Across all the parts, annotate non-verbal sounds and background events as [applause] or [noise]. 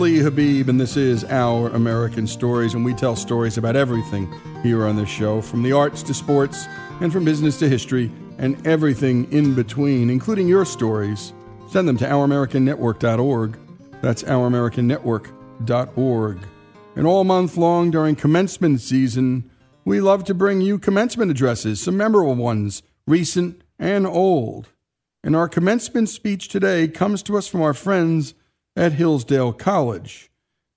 Lee Habib, and this is Our American Stories, and we tell stories about everything here on this show, from the arts to sports, and from business to history, and everything in between, including your stories. Send them to OurAmericanNetwork.org. That's OurAmericanNetwork.org. And all month long during commencement season, we love to bring you commencement addresses, some memorable ones, recent and old. And our commencement speech today comes to us from our friends at Hillsdale College.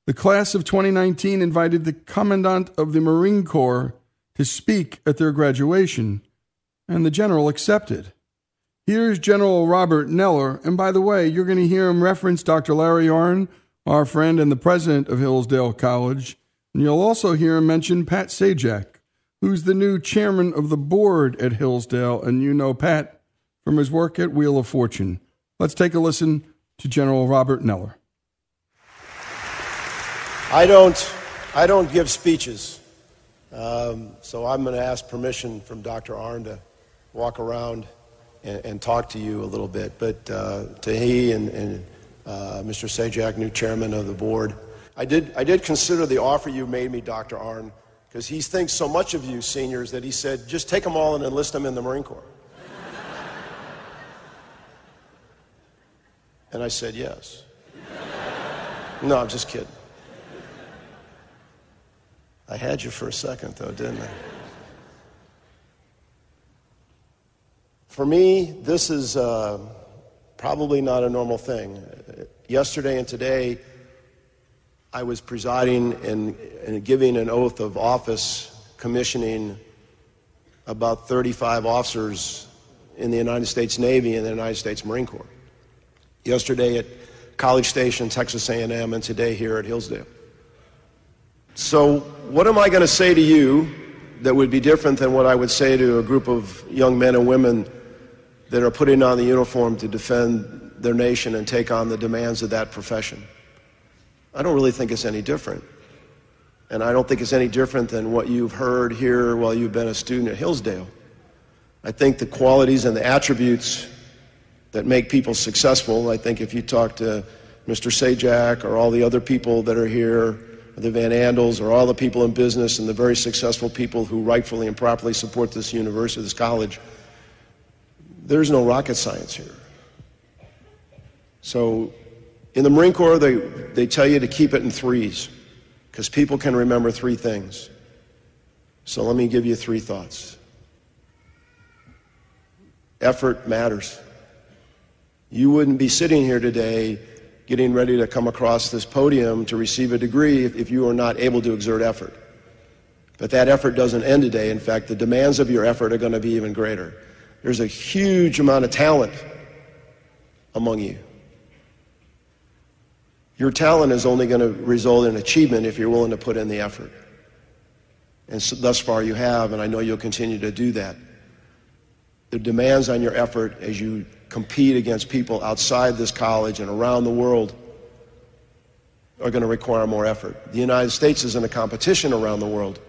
The class of 2019 invited the Commandant of the Marine Corps to speak at their graduation, and the General accepted. Here's General Robert Neller, and by the way, you're going to hear him reference Dr. Larry Arnn, our friend and the president of Hillsdale College, and you'll also hear him mention Pat Sajak, who's the new chairman of the board at Hillsdale, and you know Pat from his work at Wheel of Fortune. Let's take a listen to General Robert Neller. I don't, I don't give speeches, um, so I'm going to ask permission from Dr. Arnn to walk around and, and talk to you a little bit. But uh, to he and, and uh, Mr. Sajak, new chairman of the board, I did, I did consider the offer you made me, Dr. Arnn, because he thinks so much of you seniors that he said, just take them all and enlist them in the Marine Corps. And I said, Yes. No, I'm just kidding. I had you for a second, though, didn't I? For me, this is uh, probably not a normal thing. Yesterday and today, I was presiding and, and giving an oath of office, commissioning about 35 officers in the United States Navy and the United States Marine Corps yesterday at College Station, Texas A&M, and today here at Hillsdale. So what am I going to say to you that would be different than what I would say to a group of young men and women that are putting on the uniform to defend their nation and take on the demands of that profession? I don't really think it's any different. And I don't think it's any different than what you've heard here while you've been a student at Hillsdale. I think the qualities and the attributes that make people successful. I think if you talk to Mr. Sajak or all the other people that are here, the Van Andels or all the people in business and the very successful people who rightfully and properly support this university, this college, there's no rocket science here. So in the Marine Corps, they, they tell you to keep it in threes because people can remember three things. So let me give you three thoughts. Effort matters. You wouldn't be sitting here today getting ready to come across this podium to receive a degree if, you are not able to exert effort. But that effort doesn't end today. In fact, the demands of your effort are going to be even greater. There's a huge amount of talent among you. Your talent is only going to result in achievement if you're willing to put in the effort. And so thus far you have, and I know you'll continue to do that. The demands on your effort as you compete against people outside this college and around the world are going to require more effort. The United States is in a competition around the world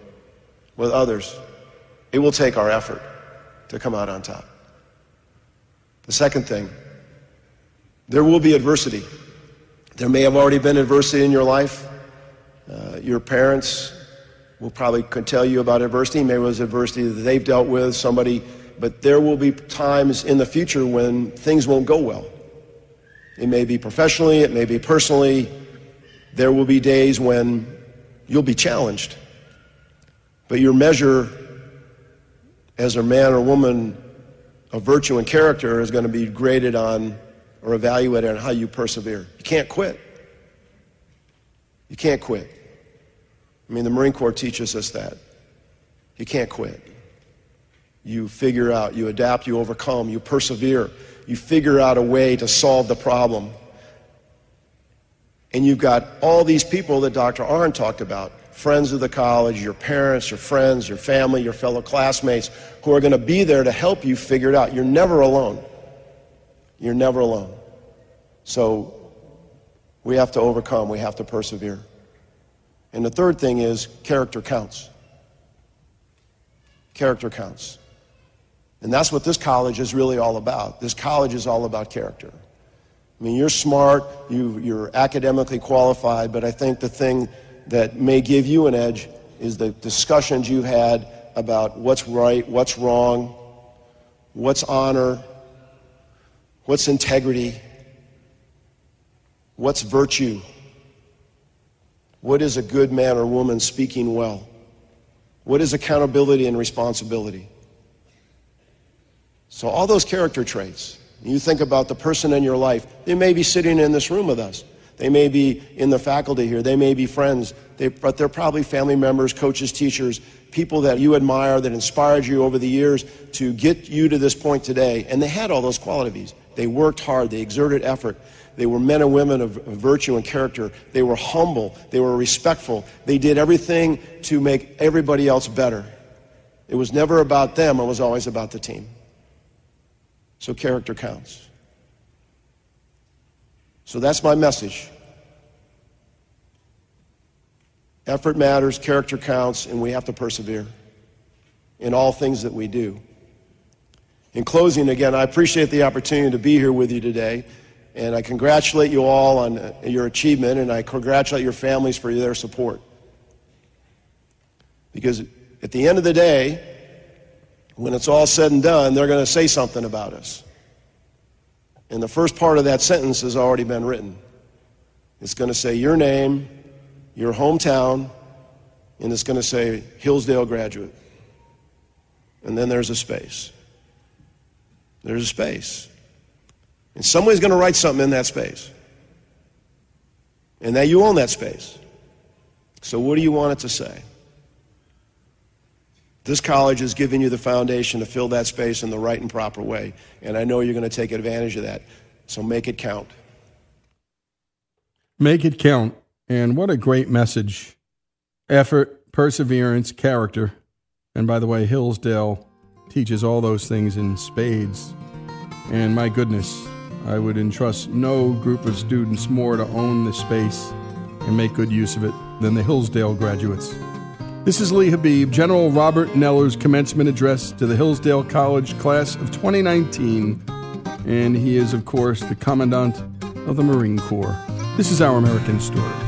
with others. It will take our effort to come out on top. The second thing, there will be adversity. There may have already been adversity in your life. Uh, your parents will probably could tell you about adversity. Maybe it was adversity that they've dealt with. Somebody but there will be times in the future when things won't go well. It may be professionally, it may be personally. There will be days when you'll be challenged. But your measure as a man or woman of virtue and character is going to be graded on or evaluated on how you persevere. You can't quit. You can't quit. I mean, the Marine Corps teaches us that. You can't quit you figure out, you adapt, you overcome, you persevere, you figure out a way to solve the problem. And you've got all these people that Dr. Arnn talked about friends of the college, your parents, your friends, your family, your fellow classmates who are going to be there to help you figure it out. You're never alone. You're never alone. So we have to overcome, we have to persevere. And the third thing is character counts. Character counts. And that's what this college is really all about. This college is all about character. I mean, you're smart, you, you're academically qualified, but I think the thing that may give you an edge is the discussions you've had about what's right, what's wrong, what's honor, what's integrity, what's virtue, what is a good man or woman speaking well, what is accountability and responsibility. So, all those character traits. You think about the person in your life, they may be sitting in this room with us. They may be in the faculty here. They may be friends. They, but they're probably family members, coaches, teachers, people that you admire, that inspired you over the years to get you to this point today. And they had all those qualities. They worked hard. They exerted effort. They were men and women of, of virtue and character. They were humble. They were respectful. They did everything to make everybody else better. It was never about them. It was always about the team. So character counts. So that's my message. Effort matters, character counts, and we have to persevere in all things that we do. In closing, again, I appreciate the opportunity to be here with you today, and I congratulate you all on uh, your achievement, and I congratulate your families for their support. Because at the end of the day, when it's all said and done, they're going to say something about us. And the first part of that sentence has already been written. It's going to say your name, your hometown, and it's going to say Hillsdale graduate. And then there's a space. There's a space. And somebody's going to write something in that space. And now you own that space. So what do you want it to say? This college is giving you the foundation to fill that space in the right and proper way. And I know you're going to take advantage of that. So make it count. Make it count. And what a great message. Effort, perseverance, character. And by the way, Hillsdale teaches all those things in spades. And my goodness, I would entrust no group of students more to own the space and make good use of it than the Hillsdale graduates. This is Lee Habib, General Robert Neller's commencement address to the Hillsdale College class of 2019, and he is, of course, the Commandant of the Marine Corps. This is Our American Story.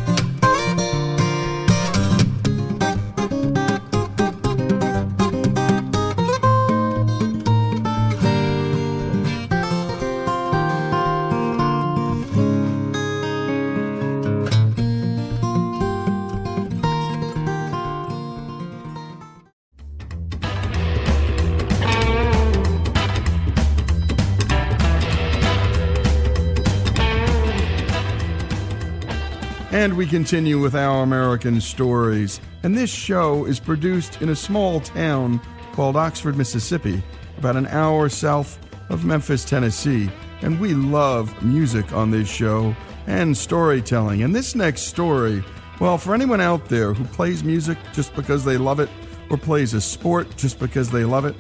We continue with our American stories. And this show is produced in a small town called Oxford, Mississippi, about an hour south of Memphis, Tennessee. And we love music on this show and storytelling. And this next story, well, for anyone out there who plays music just because they love it, or plays a sport just because they love it,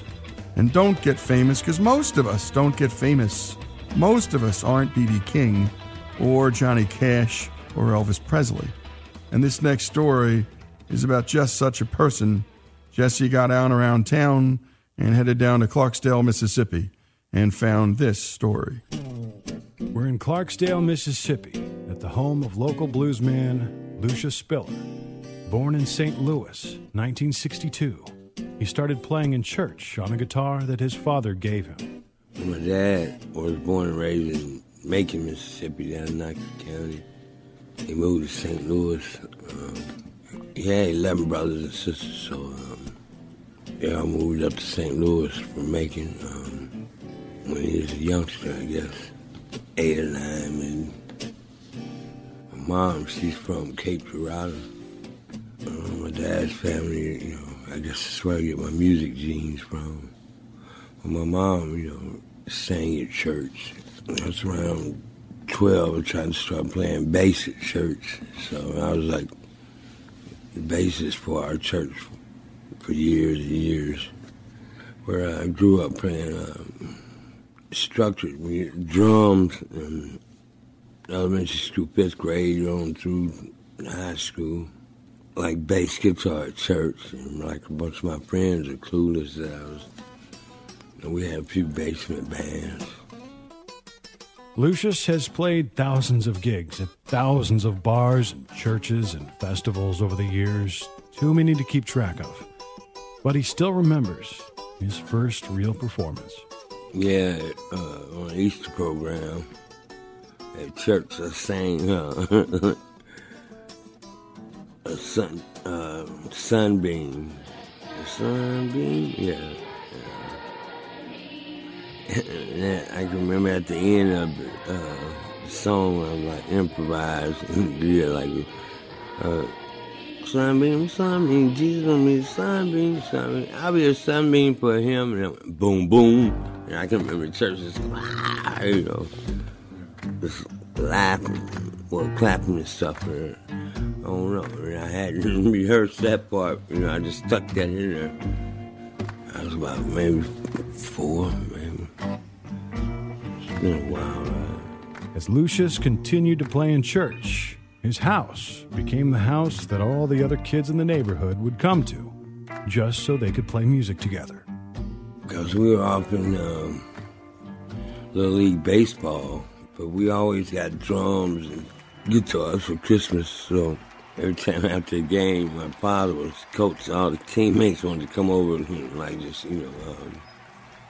and don't get famous, because most of us don't get famous. Most of us aren't B.B. King or Johnny Cash or Elvis Presley. And this next story is about just such a person. Jesse got out around town and headed down to Clarksdale, Mississippi, and found this story. We're in Clarksdale, Mississippi, at the home of local bluesman Lucious Spiller. Born in St. Louis, 1962, he started playing in church on a guitar that his father gave him. My dad was born and raised in Macon, Mississippi, down in Knox County. He moved to St. Louis. Um, he had 11 brothers and sisters, so um, yeah, I moved up to St. Louis from Macon um, when he was a youngster, I guess, eight or nine. And my mom, she's from Cape Girardeau. Uh, my dad's family, you know, I guess that's where I get my music genes from. But my mom, you know, sang at church. That's around 12 trying to start playing bass at church. So I was like the bassist for our church for years and years. Where I grew up playing um, structured we drums in elementary school, fifth grade on through high school. Like bass guitar at church, and like a bunch of my friends are clueless that I was. And we had a few basement bands. Lucious has played thousands of gigs at thousands of bars and churches and festivals over the years, too many to keep track of. But he still remembers his first real performance. Yeah, uh, on Easter program at church, I sang uh, [laughs] a sun, uh, sunbeam. A sunbeam, yeah. [laughs] I can remember at the end of uh, the song, I like improvise and [laughs] yeah, like uh, sunbeam, sunbeam, Jesus on me, sunbeam, sunbeam. I'll be a sunbeam for him, and boom, boom. And I can remember church just, [laughs] ah, you know, just laughing, well, clapping and stuff. And, I don't know. And I hadn't rehearsed that part, you know, I just stuck that in there. I was about maybe four, been a while. As Lucious continued to play in church, his house became the house that all the other kids in the neighborhood would come to, just so they could play music together. Because we were off in um, Little League Baseball, but we always got drums and guitars for Christmas, so every time [laughs] after a game, my father was coach. All the teammates wanted to come over and like just you know um,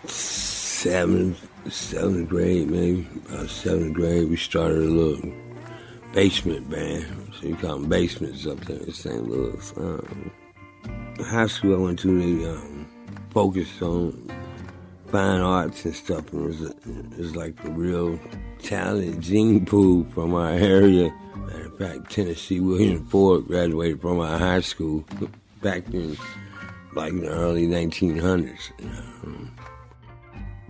seventh, seventh grade, maybe about seventh grade, we started a little basement band. So you call them basements up there in St. Louis. Um, high school I went to, they um, focused on fine arts and stuff, and it was, it was like a real talented gene pool from our area. Matter of fact, Tennessee William Ford graduated from our high school back in like in the early 1900s. Um,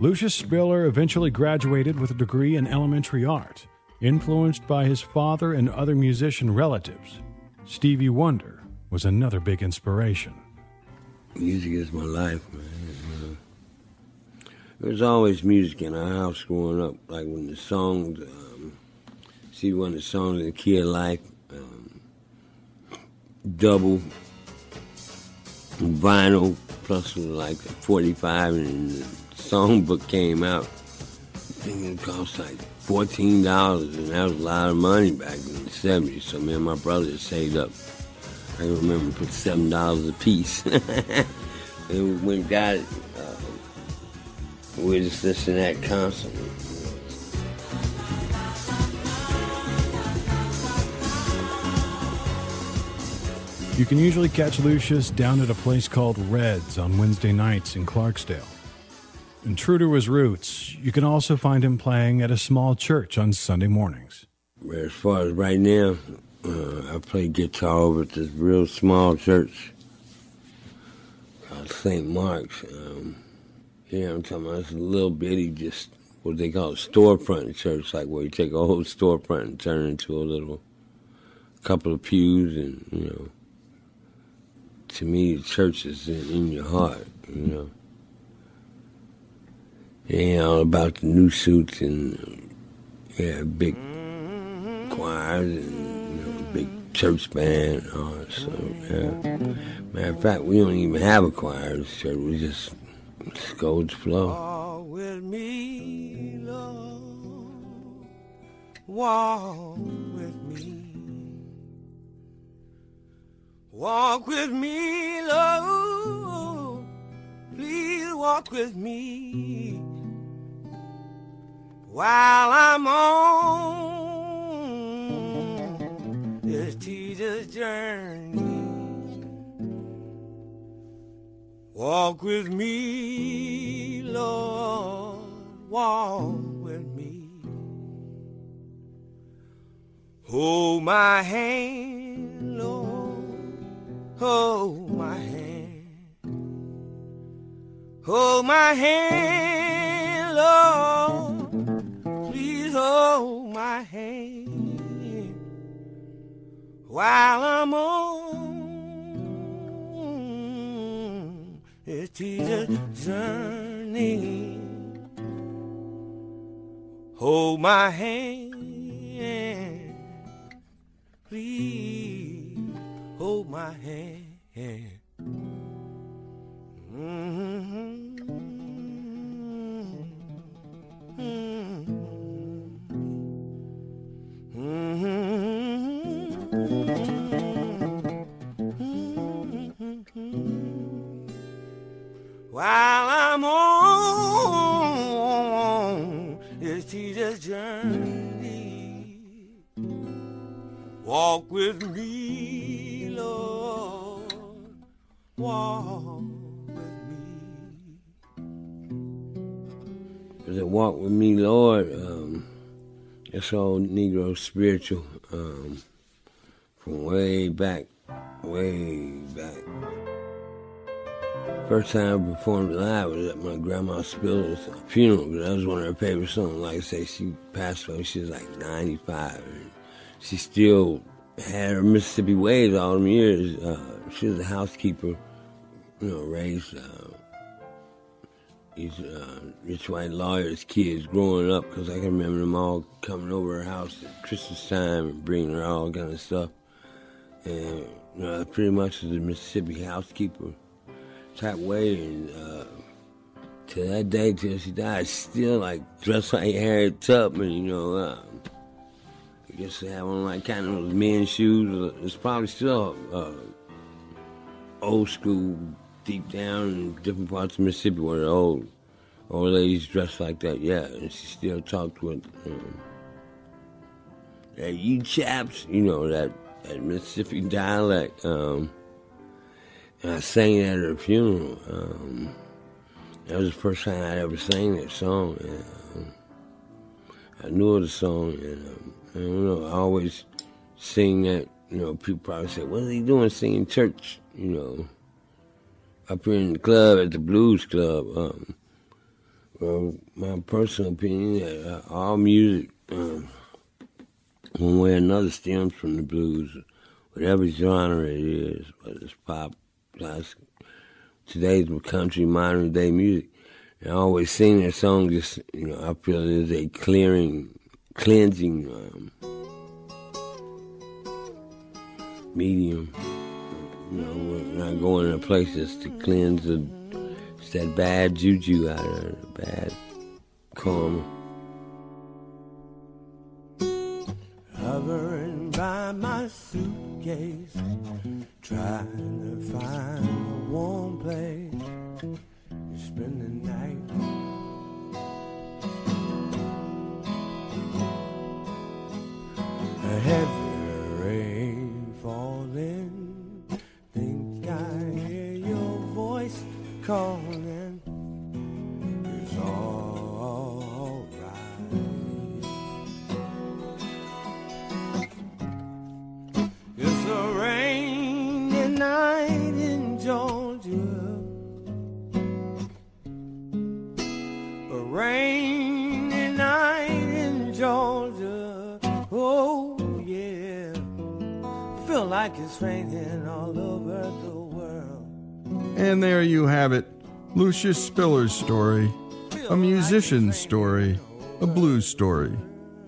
Lucious Spiller eventually graduated with a degree in elementary art, influenced by his father and other musician relatives. Stevie Wonder was another big inspiration. Music is my life, man. Was always music in our house growing up, like when the songs, um, see one of the songs in the Key of Life, um, double vinyl plus like 45 and songbook came out, I it cost like fourteen dollars, and that was a lot of money back in the seventies. So me and my brother saved up. I remember put seven dollars a piece, [laughs] and we got it, uh, we just listening to that constantly. You can usually catch Lucious down at a place called Red's on Wednesday nights in Clarksdale. And true to his roots, you can also find him playing at a small church on Sunday mornings. As far as right now, uh, I play guitar over at this real small church called St. Mark's. Um, I'm talking about a little bitty, just what they call a storefront church, like where you take a whole storefront and turn it into a little couple of pews, and you know. To me, the church is in, in your heart, you know. Yeah, know, about the new suits and yeah, big choirs and you know, big church band and all that. So yeah. Matter of fact, we don't even have a choir church. We just, the flow. Walk with me, Lord. Walk with me. Walk with me, Lord. Please walk with me while I'm on this tedious journey. Walk with me, Lord, walk with me. Hold my hand, Lord, hold my hand. Hold my hand, Lord hold my hand while I'm on this tedious journey. Hold my hand, please hold my hand. Spiritual um, from way back, way back. First time I performed live was at my grandma Spiller's funeral. That was one of her favorite songs. Like I say, she passed away. She was like 95. And she still had her Mississippi ways all them years. Uh, she was a housekeeper, you know, raised uh, these uh, rich white lawyers' kids growing up because I can remember them all coming over her house at Christmas time and bringing her all kind of stuff. And you know, pretty much was a Mississippi housekeeper type way, and uh, to that day till she died, still like dressed like Harriet Tubman, you know. Uh, I guess have on like kind of those men's shoes. It's probably still uh, old school, deep down in different parts of Mississippi where the old old ladies dress like that. Yeah, and she still talked with. Um, hey, you chaps, you know that that Mississippi dialect. Um, and I sang it at her funeral. Um, that was the first time I'd ever sang that song. And, um, I knew the song, and um, I don't know. I always sing that. You know, people probably say, "What are they doing singing church?" You know, up here in the club at the Blues Club. Um, well, my personal opinion, uh, all music, um, one way or another, stems from the blues, whatever genre it is, whether it's pop, classic, today's country, modern day music. And I always sing that song just, you know, I feel it is a clearing, cleansing um, medium. You know, when I go in a place just to cleanse the, that bad juju out of it, the bad karma. Lucious Spiller's story, a musician's story, a blues story,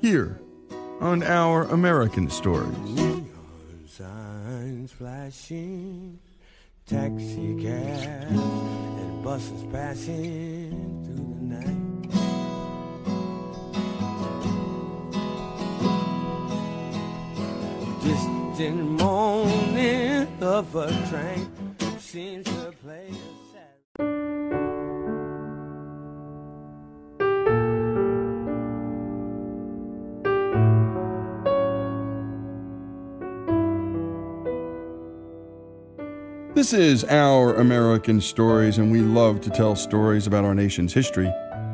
here on Our American Stories. Signs flashing, taxi cabs and buses passing through the night. Distant moaning of a train seems to play This is Our American Stories, and we love to tell stories about our nation's history.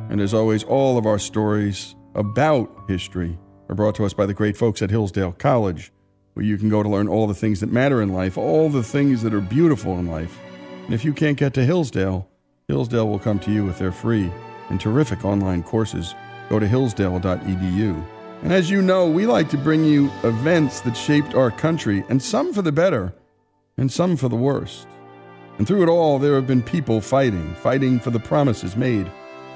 And as always, all of our stories about history are brought to us by the great folks at Hillsdale College, where you can go to learn all the things that matter in life, all the things that are beautiful in life. And if you can't get to Hillsdale, Hillsdale will come to you with their free and terrific online courses. Go to hillsdale.edu. And as you know, we like to bring you events that shaped our country, and some for the better and some for the worst. And through it all, there have been people fighting, fighting for the promises made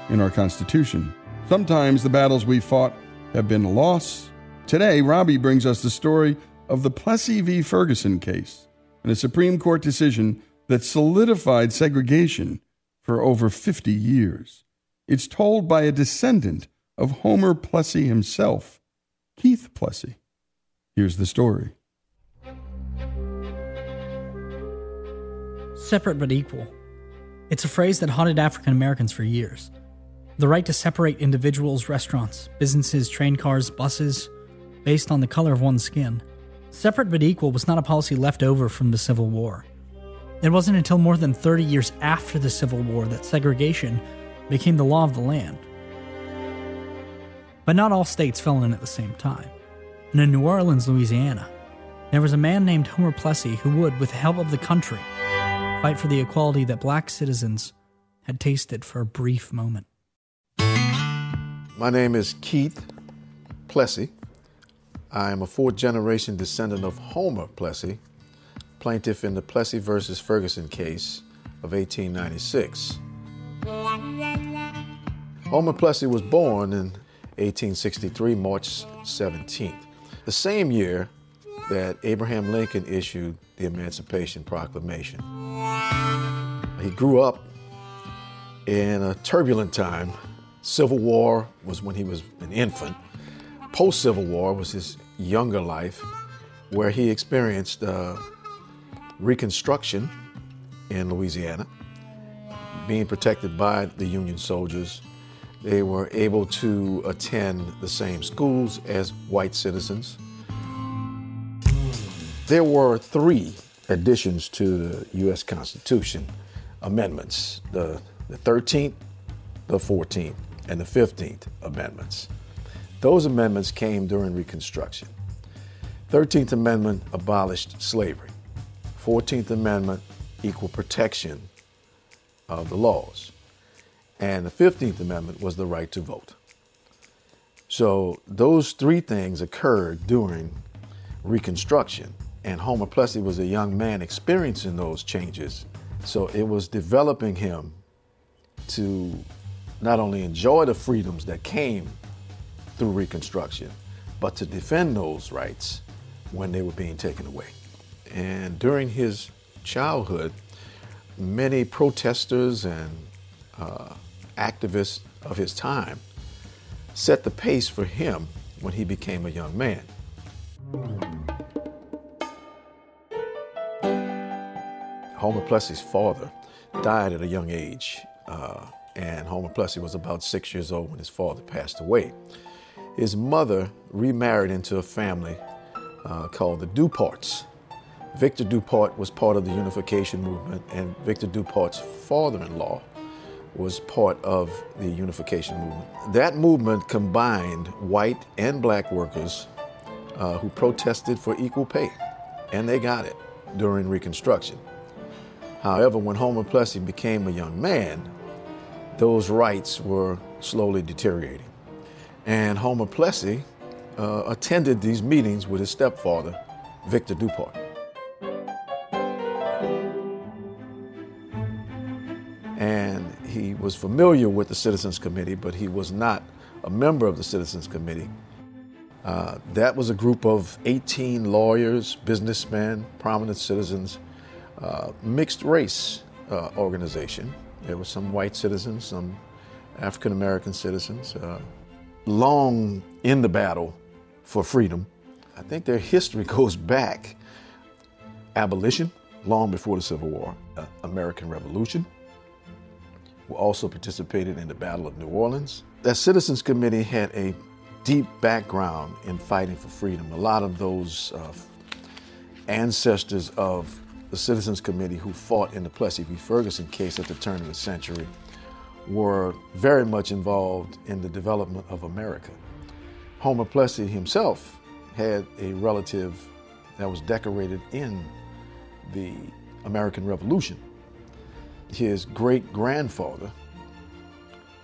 in our Constitution. Sometimes the battles we fought have been a loss. Today, Robbie brings us the story of the Plessy v. Ferguson case and a Supreme Court decision that solidified segregation for over 50 years. It's told by a descendant of Homer Plessy himself, Keith Plessy. Here's the story. Separate but equal. It's a phrase that haunted African Americans for years. The right to separate individuals, restaurants, businesses, train cars, buses, based on the color of one's skin. Separate but equal was not a policy left over from the Civil War. It wasn't until more than 30 years after the Civil War that segregation became the law of the land. But not all states fell in at the same time. And in New Orleans, Louisiana, there was a man named Homer Plessy who would, with the help of the country, fight for the equality that black citizens had tasted for a brief moment. My name is Keith Plessy. I am a fourth generation descendant of Homer Plessy, plaintiff in the Plessy versus Ferguson case of 1896. Homer Plessy was born in 1863, March 17th, the same year that Abraham Lincoln issued the Emancipation Proclamation. He grew up in a turbulent time. Civil War was when he was an infant. Post Civil War was his younger life, where he experienced uh, Reconstruction in Louisiana, being protected by the Union soldiers. They were able to attend the same schools as white citizens. There were three additions to the U.S. Constitution amendments the, the 13th, the 14th, and the 15th amendments. Those amendments came during Reconstruction. 13th Amendment abolished slavery. 14th Amendment, equal protection of the laws. And the 15th Amendment was the right to vote. So those three things occurred during Reconstruction. And Homer Plessy was a young man experiencing those changes. So it was developing him to not only enjoy the freedoms that came through Reconstruction, but to defend those rights when they were being taken away. And during his childhood, many protesters and uh, activists of his time set the pace for him when he became a young man. Homer Plessy's father died at a young age, uh, and Homer Plessy was about six years old when his father passed away. His mother remarried into a family uh, called the Duparts. Victor Dupart was part of the unification movement, and Victor Dupart's father in law was part of the unification movement. That movement combined white and black workers uh, who protested for equal pay, and they got it during Reconstruction. However, when Homer Plessy became a young man, those rights were slowly deteriorating. And Homer Plessy uh, attended these meetings with his stepfather, Victor Dupart. And he was familiar with the Citizens Committee, but he was not a member of the Citizens Committee. Uh, that was a group of 18 lawyers, businessmen, prominent citizens, uh, mixed race uh, organization. There were some white citizens, some African American citizens, uh, long in the battle for freedom. I think their history [laughs] goes back abolition, long before the Civil War, uh, American Revolution, who also participated in the Battle of New Orleans. That Citizens Committee had a deep background in fighting for freedom. A lot of those uh, ancestors of the Citizens Committee who fought in the Plessy v. Ferguson case at the turn of the century were very much involved in the development of America. Homer Plessy himself had a relative that was decorated in the American Revolution. His great grandfather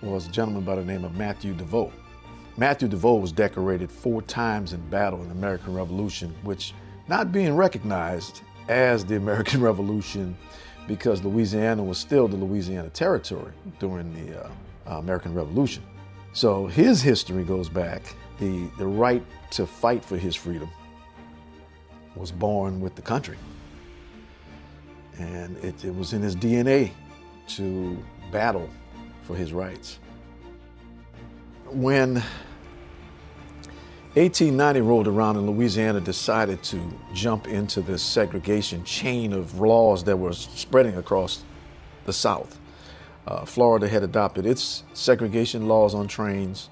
was a gentleman by the name of Matthew DeVoe. Matthew DeVoe was decorated four times in battle in the American Revolution, which not being recognized as the American [laughs] Revolution because Louisiana was still the Louisiana Territory during the uh, American Revolution. So his history goes back. The, the right to fight for his freedom was born with the country. And it, it was in his DNA to battle for his rights. When 1890 rolled around and Louisiana decided to jump into this segregation chain of laws that were spreading across the South. Uh, Florida had adopted its segregation laws on trains.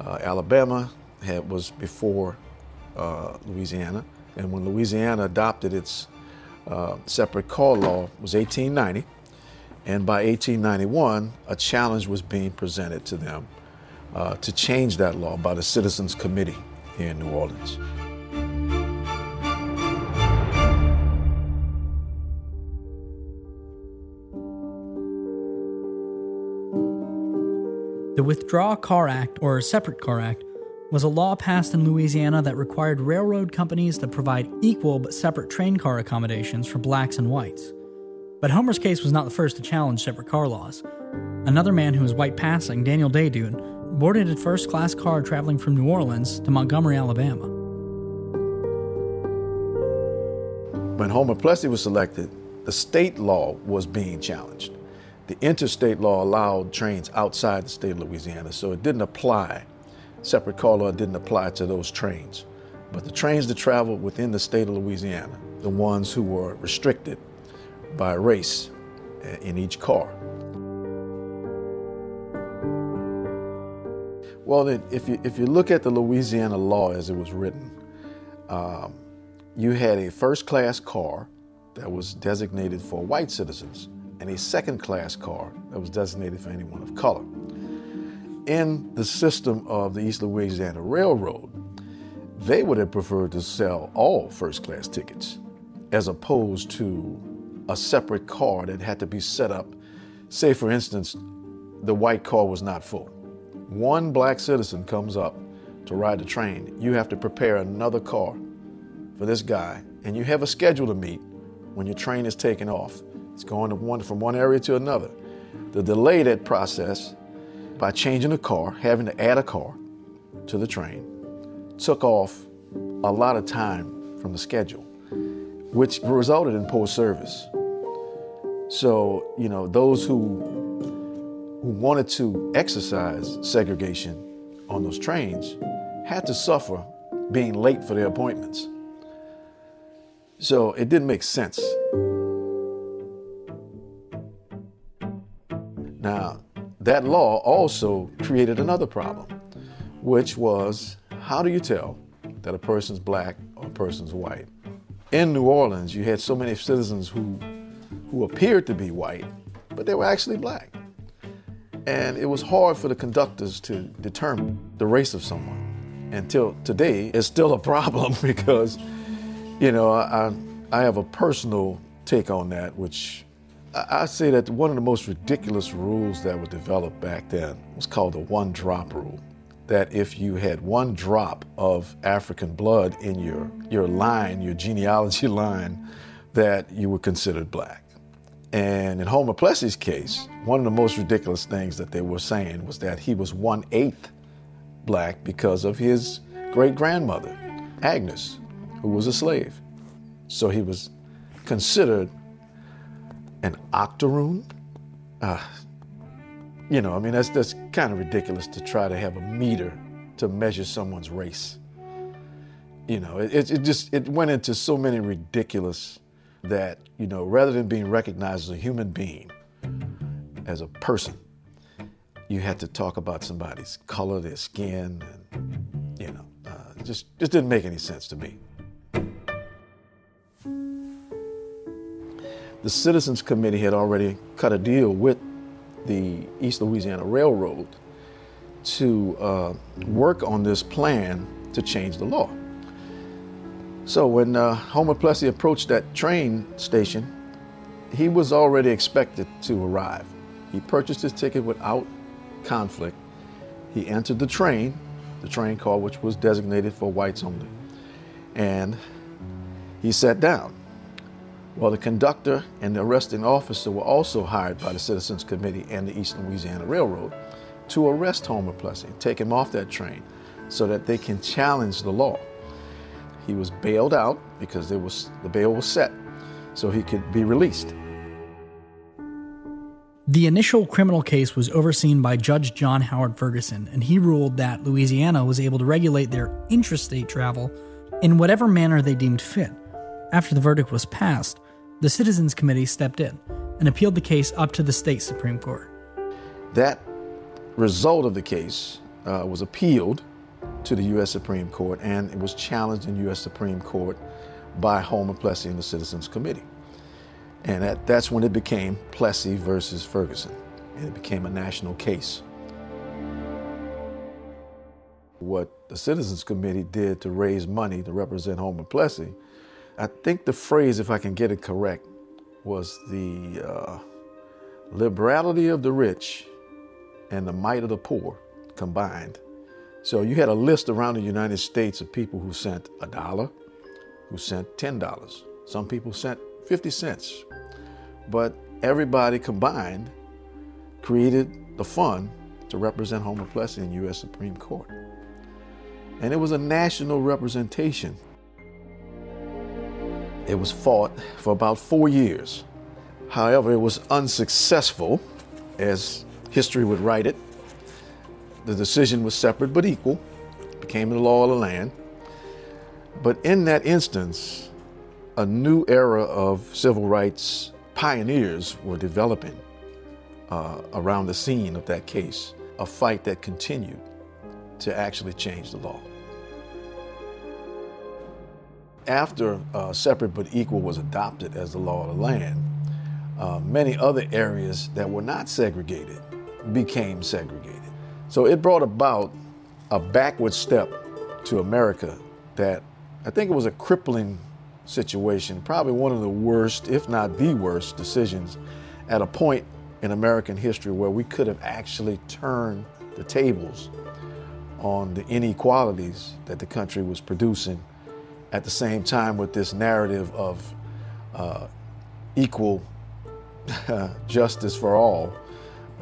Uh, Alabama had, was before uh, Louisiana, and when Louisiana adopted its uh, separate car law was 1890, and by 1891, a challenge was being presented to them uh, to change that law by the Citizens Committee here in New Orleans. The Jim Crow Car Act, or Separate Car Act, was a law passed in Louisiana that required railroad companies to provide equal but separate train car accommodations for blacks and whites. But Homer's case was not the first to challenge separate car laws. Another man who was white passing, Daniel Desdunes, boarded a first class car traveling from New Orleans to Montgomery, Alabama. When Homer Plessy was selected, the state law was being challenged the interstate law allowed trains outside the state of Louisiana, so it didn't apply. Separate car law didn't apply to those trains. But the trains that traveled within the state of Louisiana, the ones who were restricted by race eh, in each car. Well, if you, if you look at the Louisiana law as it was written, um, you had a first class car that was designated for white citizens and a second class car that was designated for anyone of color. In the system of the East Louisiana Railroad, they would have preferred to sell all first class tickets as opposed to a separate car that had to be set up. Say, for instance, the white car was not full. One black citizen comes up to ride the train. You have to prepare another car for this guy, and you have a schedule to meet when your train is taking off. It's going one, from one area to another. The delay that process by changing the car, having to add a car to the train, took off a lot of time from the schedule, which resulted in poor service. So, you know, those who who wanted to exercise segregation on those trains had to suffer being late for their appointments. So it didn't make sense. Now, that law also created another problem, which was how do you tell that a person's black or a person's white? In New Orleans, you had so many citizens who, who appeared to be white, but they were actually black. And it was hard for the conductors to determine the race of someone. Until today, it's still a [laughs] problem because, you know, I, I have a personal take on that, which I say that one of the most ridiculous rules that were developed back then was called the one drop rule. That if you had one drop of African blood in your, your line, your genealogy [laughs] line, that you were considered black. And in Homer Plessy's case, one of the most ridiculous things that they were saying was that he was one eighth black because of his great grandmother, Agnes, who was a slave. So he was considered an octoroon. Uh, you know, I mean, that's, that's kind of ridiculous to try to have a meter to measure someone's race. You know, it, it just it went into so many ridiculous that, you know, rather than being recognized as a human being, as a person, you had to talk about somebody's color, their skin, and, you know, uh, just, just didn't make any sense to me. the Citizens Committee had already cut a deal with the East Louisiana Railroad to uh, work on this plan to change the law. So when uh, Homer Plessy approached that train station, he was already expected to arrive. He purchased his ticket without conflict. He entered the train, the train car which was designated for whites only, and he sat down. Well, the conductor and the arresting officer were also hired by the Citizens Committee and the East Louisiana Railroad to arrest Homer Plessy, and take him off that train so that they can challenge the law. He was bailed out because there was, the bail was set so he could be released. The initial criminal case was overseen by Judge John Howard Ferguson, and he ruled that Louisiana was able to regulate their intrastate travel in whatever manner they deemed fit. After the verdict was passed, the Citizens Committee stepped in and appealed the case up to the state Supreme Court. That result of the case uh, was appealed to the U.S. Supreme Court, and it was challenged in U.S. Supreme Court by Homer Plessy and the Citizens Committee. And that, that's when it became Plessy versus Ferguson, and it became a national case. What the Citizens Committee did to raise money to represent Homer Plessy, I think the phrase, if I can get it correct, was the uh, liberality of the rich and the might of the poor combined. So you had a list around the United States of people who sent a dollar, who sent $10. Some people sent 50 cents. But everybody combined created the fund to represent Homer Plessy in U.S. Supreme Court. And it was a national representation. It was fought for about four years. However, it was unsuccessful, as history would write it. The decision was separate but equal, became the law of the land. But in that instance, a new era of civil rights pioneers were developing uh, around the scene of that case, a fight that continued to actually change the law. After uh, separate but equal was adopted as the law of the land, uh, many other areas that were not segregated became segregated. So it brought about a backward step to America that I think it was a crippling situation, probably one of the worst, if not the worst, decisions at a point in American history where we could have actually turned the tables on the inequalities that the country was producing at the same time with this narrative of uh, equal [laughs] justice for all.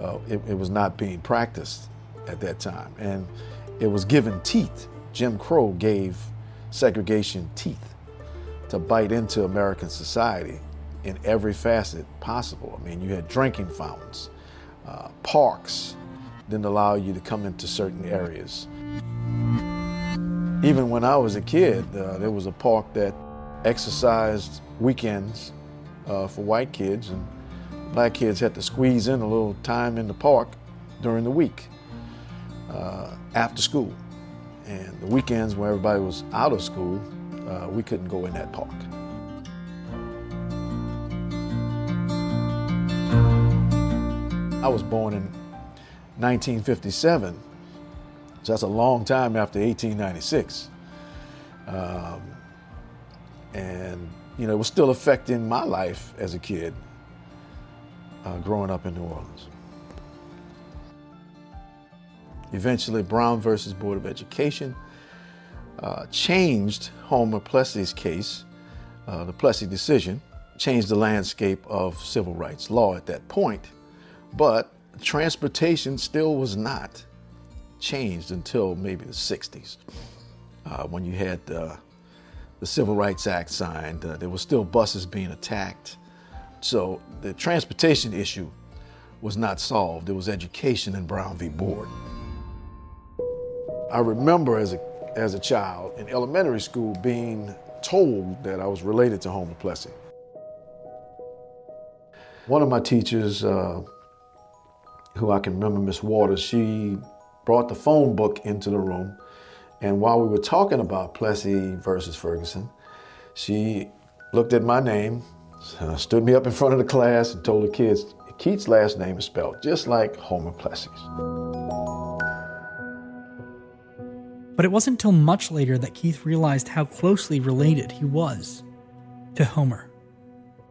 Uh, it, it was not being practiced at that time. And it was given teeth. Jim Crow gave segregation teeth to bite into American society in every facet possible. I mean, you had drinking fountains, uh, parks didn't allow you to come into certain areas. Even when I was a kid, uh, there was a park that exercised weekends uh, for white kids, and black kids had to squeeze in a little time in the park during the week uh, after school. And the weekends when everybody was out of school, uh, we couldn't go in that park. I was born in 1957, so that's a long time after 1896. Um, and, you know, it was still affecting my life as a kid uh, growing up in New Orleans. Eventually, Brown versus Board of Education uh, changed Homer Plessy's case, uh, the Plessy decision, changed the landscape of civil rights law at that point. But transportation still was not changed until maybe the 60s, uh, when you had the Civil Rights Act signed. Uh, there were still buses being attacked. So the transportation issue was not solved. It was education in Brown v. Board. I remember as a, as a child in elementary school being told that I was related to Homer Plessy. One of my teachers, uh, who I can remember, Miss Waters, she brought the phone book into the room. And while we were talking about Plessy versus Ferguson, she looked at my name, uh, stood me up in front of the class, and told the kids, Keith's last name is spelled just like Homer Plessy's. But it wasn't until much later that Keith realized how closely related he was to Homer.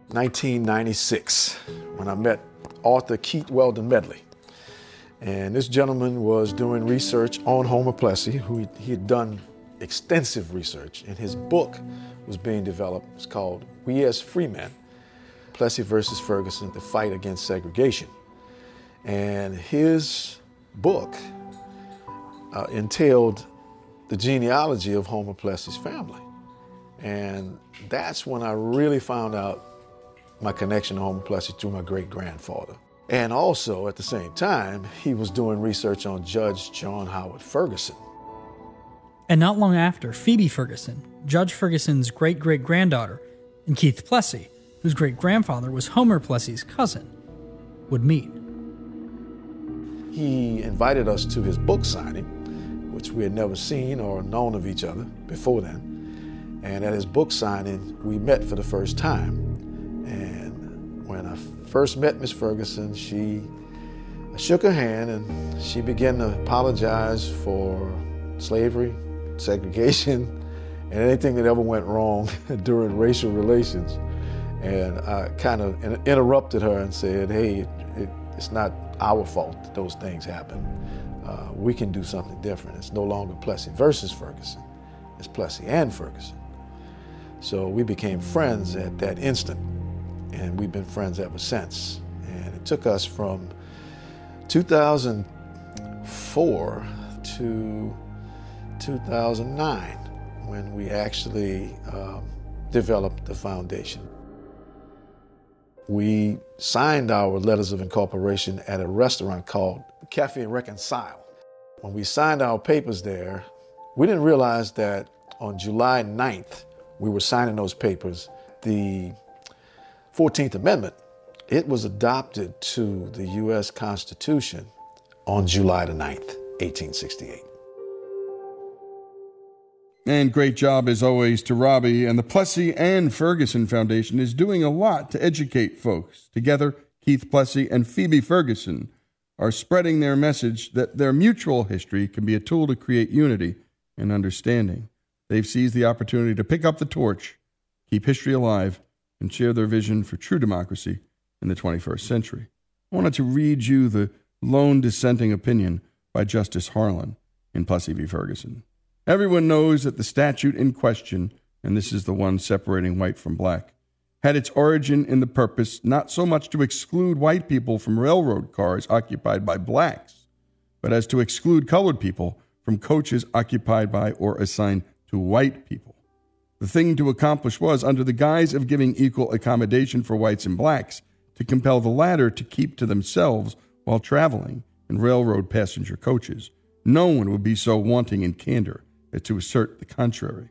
1996, when I met author Keith Weldon Medley. And this gentleman was doing research on Homer Plessy, who he, he had done extensive research, and his book was being developed. It's called We as Free Men Plessy versus Ferguson The Fight Against Segregation. And his book uh, entailed the genealogy of Homer Plessy's family. And that's when I really found out my connection to Homer Plessy through my great grandfather. And also, at the same time, he was doing research on Judge John Howard Ferguson. And not long after, Phoebe Ferguson, Judge Ferguson's great great granddaughter, and Keith Plessy, whose great grandfather was Homer Plessy's cousin, would meet. he invited us to his book signing, which we had never seen or known of each other before then. And at his book signing, we met for the first time. And when I first met Miss Ferguson, she I shook her hand and she began to apologize for slavery, segregation, [laughs] and anything that ever went wrong [laughs] during racial relations. And I kind of interrupted her and said, hey, it, it's not our fault that those things happen. Uh, we can do something different. It's no longer Plessy versus Ferguson. It's Plessy and Ferguson. So we became friends at that instant, and we've been friends ever since. And it took us from 2004 to 2009 when we actually um, developed the foundation. We signed our letters of incorporation at a restaurant called Cafe Reconcile. When we signed our papers there, we didn't realize that on July 9th, we were signing those papers. The 14th Amendment it was adopted to the U.S. Constitution on July the 9th, 1868. And great job, as always, to Robbie. And the Plessy and Ferguson Foundation is doing a lot to educate folks. Together, Keith Plessy and Phoebe Ferguson are spreading their message that their mutual history can be a tool to create unity and understanding. They've seized the opportunity to pick up the torch, keep history alive, and share their vision for true democracy in the 21st century. I wanted to read you the lone dissenting opinion by Justice Harlan in Plessy v. Ferguson. Everyone knows that the statute in question, and this is the one separating white from black, had its origin in the purpose not so much to exclude white people from railroad cars occupied by blacks, but as to exclude colored people from coaches occupied by or assigned to white people. The thing to accomplish was, under the guise of giving equal accommodation for whites and blacks, to compel the latter to keep to themselves while traveling in railroad passenger coaches. No one would be so wanting in candor as to assert the contrary.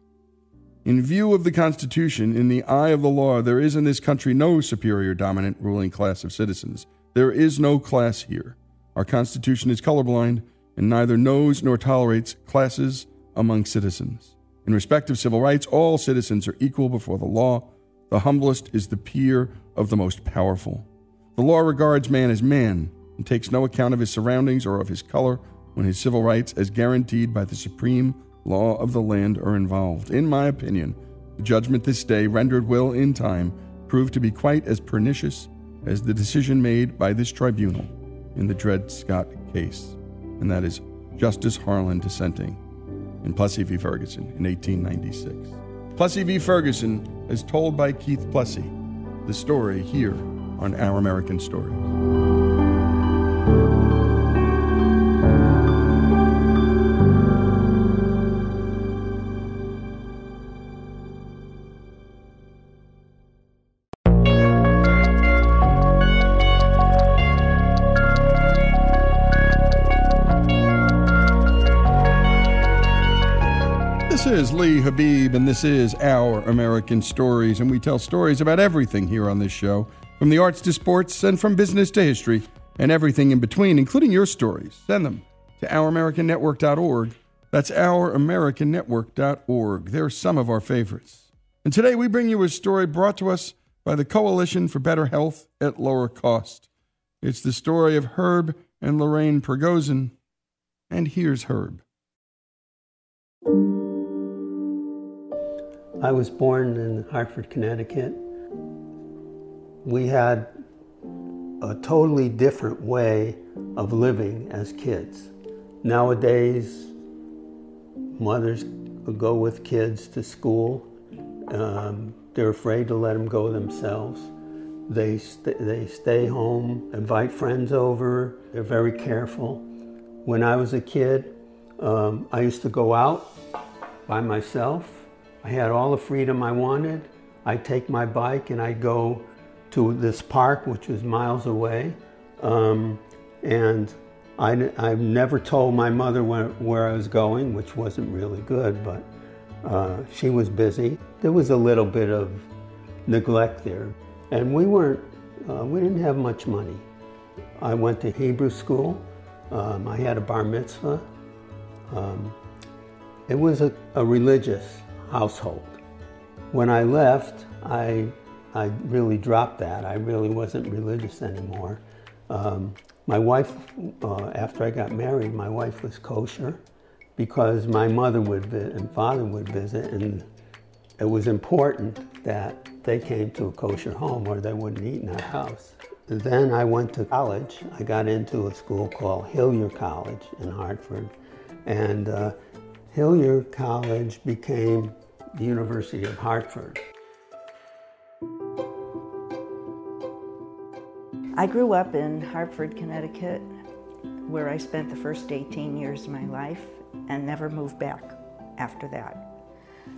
In view of the Constitution, in the eye of the law, there is in this country no superior dominant ruling class of citizens. There is no class here. Our Constitution is colorblind and neither knows nor tolerates classes among citizens. In respect of civil rights, all citizens are equal before the law. The humblest is the peer of the most powerful. The law regards man as man and takes no account of his surroundings or of his color when his civil rights, as guaranteed by the supreme law of the land, are involved. In my opinion, the judgment this day, rendered will in time, prove to be quite as pernicious as the decision made by this tribunal in the Dred Scott case, and that is Justice Harlan dissenting in Plessy v. Ferguson in 1896. Plessy v. Ferguson, as told by Keith Plessy, the story here on Our American Stories. And this is Our American Stories. And we tell stories about everything here on this show from the arts to sports, and from business to history, and everything in between, including your stories. Send them to ouramericannetwork.org. That's ouramericannetwork.org. They're some of our favorites. And today we bring you a story brought to us by the Coalition for Better Health at Lower Cost. It's the story of Herb and Lorraine Prigozhin. And here's Herb. I was born in Hartford, Connecticut. We had a totally different way of living as kids. Nowadays, mothers go with kids to school. Um, they're afraid to let them go themselves. They, st- they stay home, invite friends over. They're very careful. When I was a kid, um, I used to go out by myself I had all the freedom I wanted. I'd take my bike and I'd go to this park, which was miles away. Um, and I, I never told my mother where, where I was going, which wasn't really good, but uh, she was busy. There was a little bit of neglect there. And we weren't, uh, we didn't have much money. I went to Hebrew school Um, I had a bar mitzvah. Um, it was a, a religious household. When I left, I, I really dropped that. I really wasn't religious anymore. Um, my wife, uh, after I got married, my wife was kosher because my mother would vi- and father would visit, and it was important that they came to a kosher home or they wouldn't eat in our house. Then I went to college. I got into a school called Hillyer College in Hartford, and uh, Hillyer College became the University of Hartford. I grew up in Hartford, Connecticut, where I spent the first 18 years of my life and never moved back after that.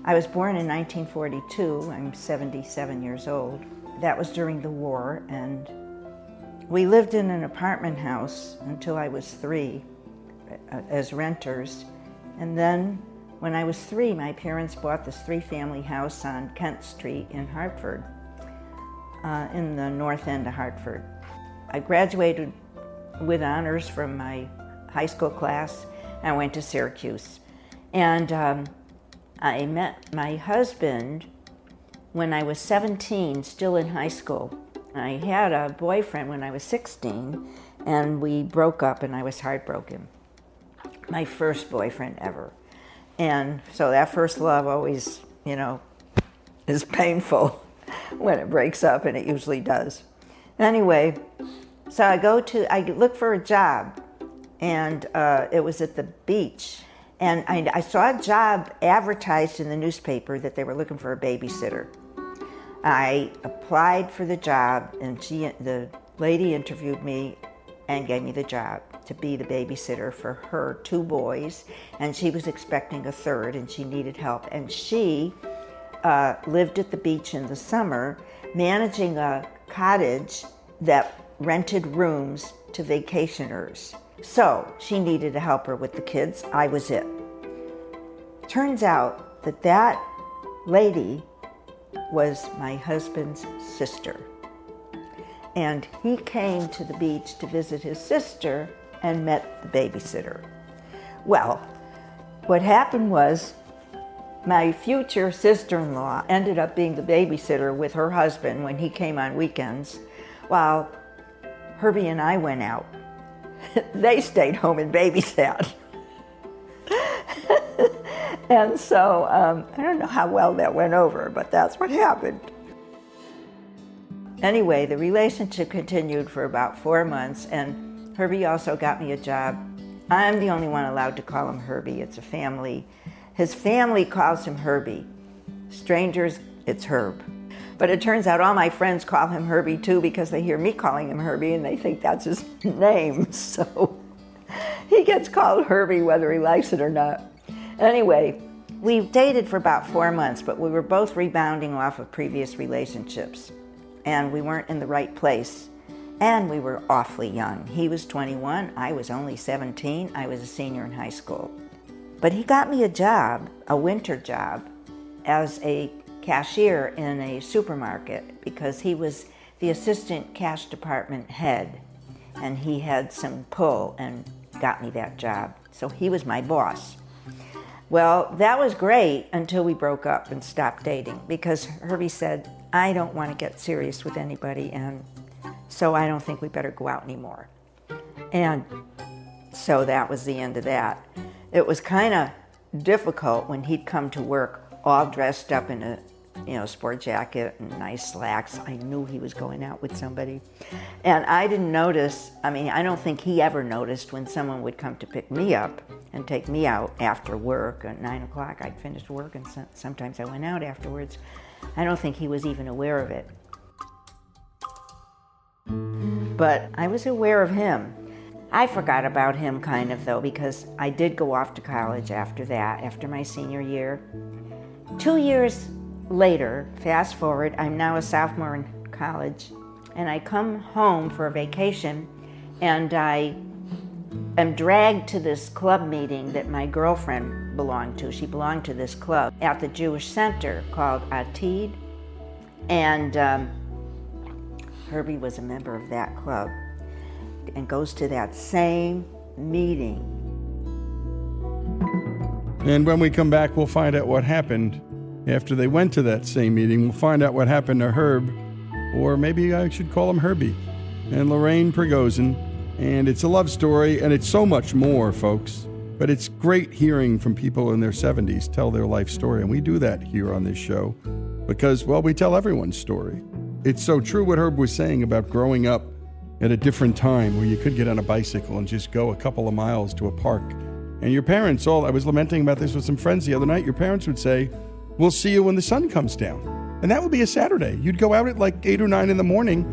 I was born in 1942. I'm 77 years old. That was during the war, and we lived in an apartment house until I was three uh, as renters. And then, when I was three, my parents bought this three family house on Kent Street in Hartford, uh, in the north end of Hartford. I graduated with honors from my high school class and went to Syracuse. And um, I met my husband when I was 17, still in high school. I had a boyfriend when I was 16, and we broke up, and I was heartbroken. My first boyfriend ever. And so that first love always, you know, [laughs] is painful [laughs] when it breaks up, and it usually does. Anyway, so I go to, I look for a job, and uh, it was at the beach. And I, I saw a job advertised in the newspaper that they were looking for a babysitter. I applied for the job, and she, the lady interviewed me and gave me the job to be the babysitter for her two boys. And she was expecting a third, and she needed help. And she uh, lived at the beach in the summer, managing a cottage that rented rooms to vacationers. So she needed a helper with the kids. I was it. Turns out that that lady was my husband's sister. And he came to the beach to visit his sister and met the babysitter. Well, what happened was my future sister in law ended up being the babysitter with her husband when he came on weekends, while Herbie and I went out. [laughs] they stayed home and babysat. [laughs] and so um, I don't know how well that went over, but that's what happened. Anyway, the relationship continued for about four months, and Herbie also got me a job. I'm the only one allowed to call him Herbie. It's a family. His family calls him Herbie. Strangers, it's Herb. But it turns out all my friends call him Herbie too because they hear me calling him Herbie and they think that's his [laughs] name. So he gets called Herbie whether he likes it or not. Anyway, we dated for about four months, but we were both rebounding off of previous relationships. And we weren't in the right place. And we were awfully young. He was 21, I was only 17, I was a senior in high school. But he got me a job, a winter job, as a cashier in a supermarket because he was the assistant cash department head and he had some pull and got me that job. So he was my boss. Well, that was great until we broke up and stopped dating because Herbie said, I don't want to get serious with anybody, and so I don't think we better go out anymore. And so that was the end of that. It was kind of difficult when he'd come to work all dressed up in a you know sport jacket and nice slacks. I knew he was going out with somebody, and I didn't notice. I mean, I don't think he ever noticed when someone would come to pick me up and take me out after work at nine o'clock. I'd finished work, and sometimes I went out afterwards. I don't think he was even aware of it. But I was aware of him. I forgot about him kind of though because I did go off to college after that, after my senior year. Two years later, fast forward, I'm now a sophomore in college, and I come home for a vacation and I am dragged to this club meeting that my girlfriend belonged to. She belonged to this club at the Jewish Center called Atid, and um, Herbie was a member of that club and goes to that same meeting. And when we come back, we'll find out what happened after they went to that same meeting. We'll find out what happened to Herb, or maybe I should call him Herbie, and Lorraine Prigozhin. And it's a love story, and it's so much more, folks. But it's great hearing from people in their 70s tell their life story. And we do that here on this show because, well, we tell everyone's story. It's so true what Herb was saying about growing up at a different time where you could get on a bicycle and just go a couple of miles to a park. And your parents, all I was lamenting about this with some friends the other night, your parents would say, We'll see you when the sun comes down. And that would be a Saturday. You'd go out at like eight or nine in the morning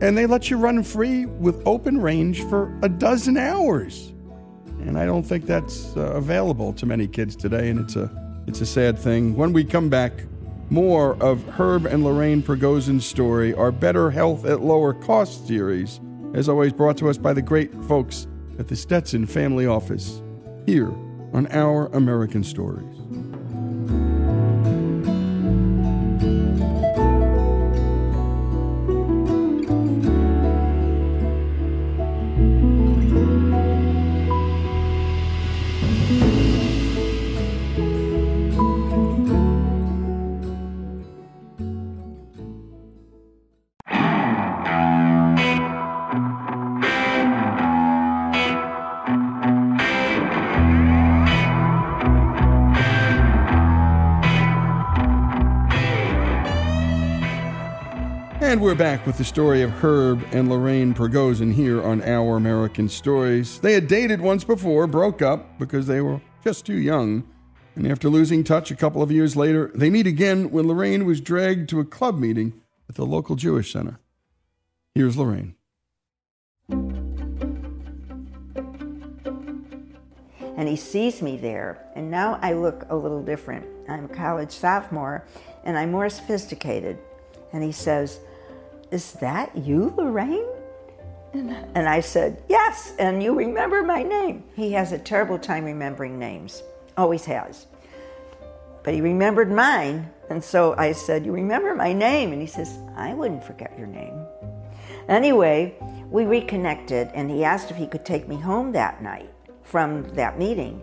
and they let you run free with open range for a dozen hours. And I don't think that's uh, available to many kids today, and it's a it's a sad thing. When we come back, more of Herb and Lorraine Prigozhin's story, our Better Health at Lower Cost series, as always brought to us by the great folks at the Stetson Family Office, here on Our American Stories. Back with the story of Herb and Lorraine Prigozhin here on Our American Stories. They had dated once before, broke up because they were just too young. And after losing touch a couple of years later, they meet again when Lorraine was dragged to a club meeting at the local Jewish center. Here's Lorraine. and he sees me there. And now I look a little different. I'm a college sophomore and I'm more sophisticated. And he says, Is that you, Lorraine? And, I said, Yes, and you remember my name. He has a terrible time remembering names, always has. But he remembered mine. And so I said, You remember my name? And he says, I wouldn't forget your name. Anyway, we reconnected, and he asked if he could take me home that night from that meeting.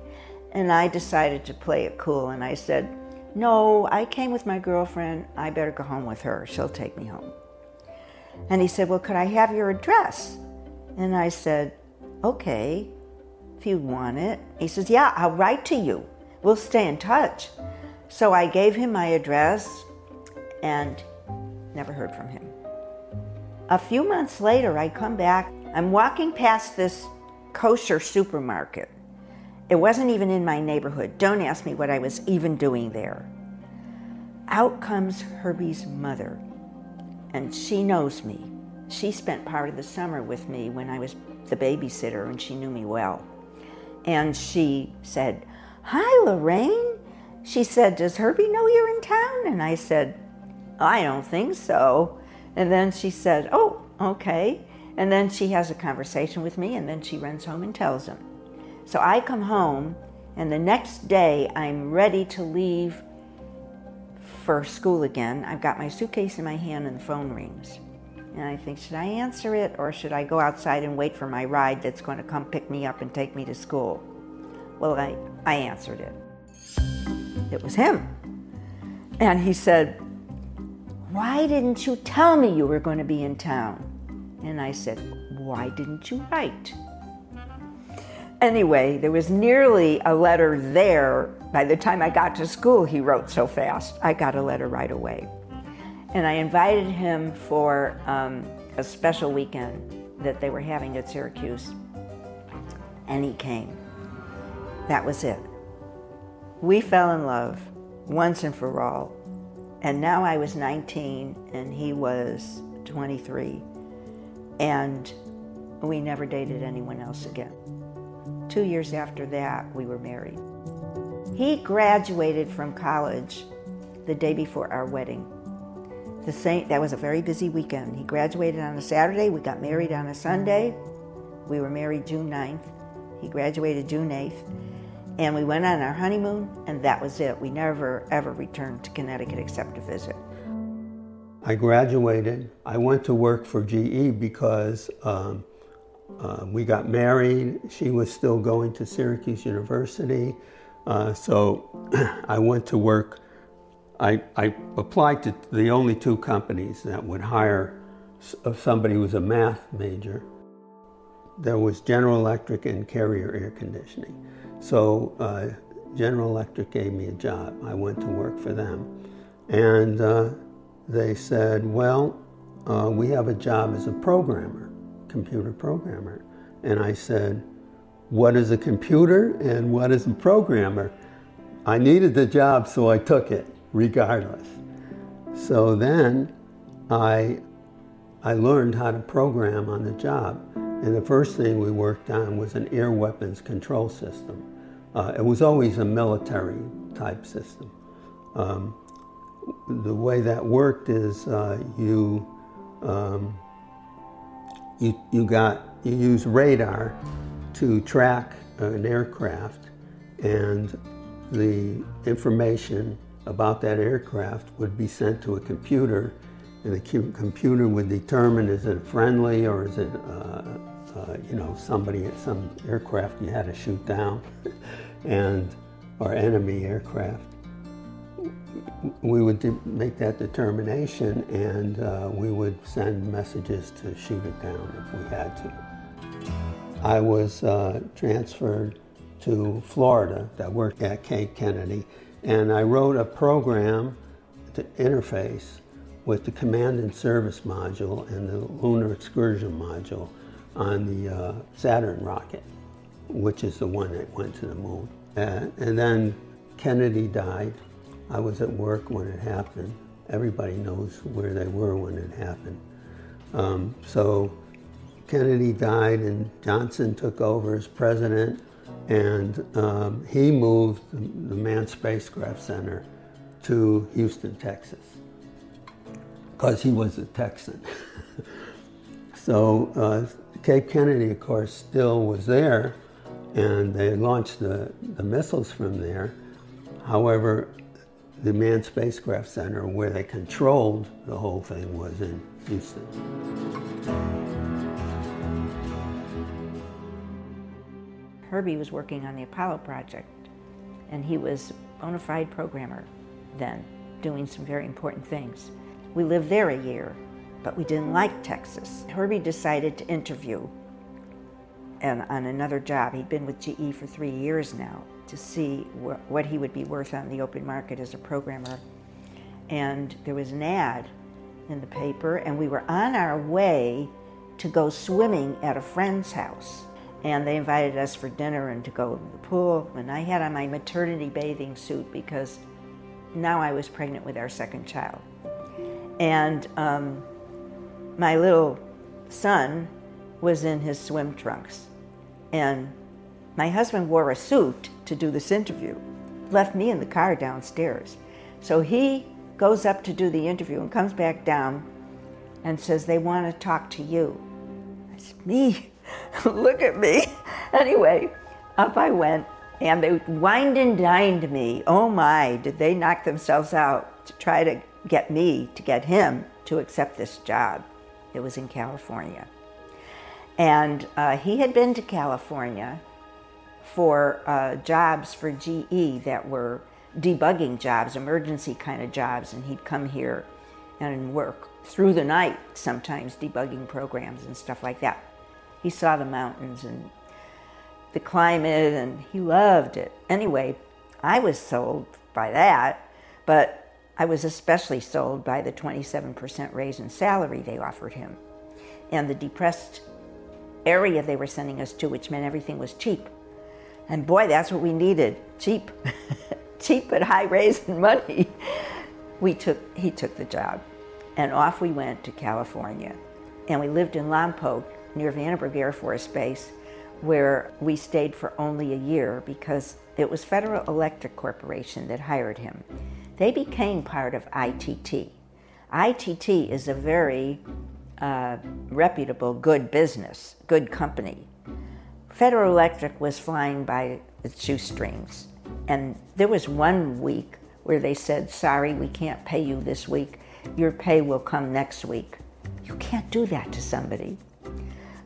And I decided to play it cool, and I said, No, I came with my girlfriend. I better go home with her. She'll take me home. And he said, Well, could I have your address? And I said, Okay, if you want it. He says, Yeah, I'll write to you. We'll stay in touch. So I gave him my address and never heard from him. A few months later, I come back. I'm walking past this kosher supermarket. It wasn't even in my neighborhood. Don't ask me what I was even doing there. Out comes Herbie's mother, and she knows me. She spent part of the summer with me when I was the babysitter, and she knew me well. And she said, Hi, Lorraine. She said, Does Herbie know you're in town? And I said, I don't think so. And then she said, Oh, okay. And then she has a conversation with me, and then she runs home and tells him. So I come home, and the next day I'm ready to leave for school again. I've got my suitcase in my hand, and the phone rings. And I think, should I answer it, or should I go outside and wait for my ride that's going to come pick me up and take me to school? Well, I, I answered it. It was him. And he said, Why didn't you tell me you were going to be in town? And I said, Why didn't you write? Anyway, there was nearly a letter there. By the time I got to school, he wrote so fast. I got a letter right away. And I invited him for um, a special weekend that they were having at Syracuse. And he came. That was it. We fell in love once and for all. And now I was 19 and he was 23. And we never dated anyone else again. Two years after that, we were married. He graduated from college the day before our wedding. The same, that was a very busy weekend. He graduated on a Saturday, we got married on a Sunday. We were married June 9th. He graduated June 8th. And we went on our honeymoon, and that was it. We never, ever returned to Connecticut except to visit. I graduated. I went to work for GE because um, uh, we got married. She was still going to Syracuse University. Uh, so [clears throat] I went to work. I, I applied to the only two companies that would hire somebody who was a math major. There was General Electric and Carrier Air Conditioning. So uh, General Electric gave me a job. I went to work for them. And uh, they said, Well, uh, we have a job as a programmer, computer programmer. And I said, What is a computer and what is a programmer? I needed the job, so I took it regardless. So then I, I learned how to program on the job. And the first thing we worked on was an air weapons control system. Uh, it was always a military type system. Um, the way that worked is uh, you, um, you, you got, you use radar to track an aircraft and the information about that aircraft would be sent to a computer and the computer would determine is it friendly or is it uh, uh, you know somebody some aircraft you had to shoot down [laughs] and or enemy aircraft we would make that determination and uh, we would send messages to shoot it down if we had to. I was uh, transferred to Florida that worked at Cape Kennedy and I wrote a program to interface with the command and service module and the lunar excursion module on the uh, Saturn rocket, which is the one that went to the moon. Uh, and then Kennedy died I was at work when it happened. Everybody knows where they were when it happened. Um, so Kennedy died and Johnson took over as president and um, he moved the, the Manned Spacecraft Center to Houston, Texas, because he was a Texan. [laughs] so uh, Cape Kennedy, of course, still was there, and they launched the, the missiles from there. However, the Manned Spacecraft Center, where they controlled the whole thing, was in Houston. Herbie was working on the Apollo project, and he was a bona fide programmer then, doing some very important things. We lived there a year, but we didn't like Texas. Herbie decided to interview and on another job. He'd been with GE for three years now to see wh- what he would be worth on the open market as a programmer. And there was an ad in the paper, and we were on our way to go swimming at a friend's house. And they invited us for dinner and to go to the pool. And I had on my maternity bathing suit because now I was pregnant with our second child. And um, my little son was in his swim trunks. And my husband wore a suit to do this interview, left me in the car downstairs. So he goes up to do the interview and comes back down and says, They want to talk to you. I said, Me? [laughs] Look at me. [laughs] Anyway, up I went and they wined and dined me. Oh my, did they knock themselves out to try to get me, to get him to accept this job. It was in California. And uh, he had been to California for uh, jobs for GE that were debugging jobs, emergency kind of jobs, and he'd come here and work through the night, sometimes debugging programs and stuff like that. He saw the mountains and the climate, and he loved it. Anyway, I was sold by that, but I was especially sold by the 27% raise in salary they offered him and the depressed area they were sending us to, which meant everything was cheap. And boy, that's what we needed cheap, [laughs] cheap but high raising money. We took, he took the job. And off we went to California. And we lived in Lompoc near Vandenberg Air Force Base, where we stayed for only a year because it was Federal Electric Corporation that hired him. They became part of ITT. ITT is a very uh, reputable, good business, good company. Federal Electric was flying by its shoestrings. And there was one week where they said, Sorry, we can't pay you this week. Your pay will come next week. You can't do that to somebody.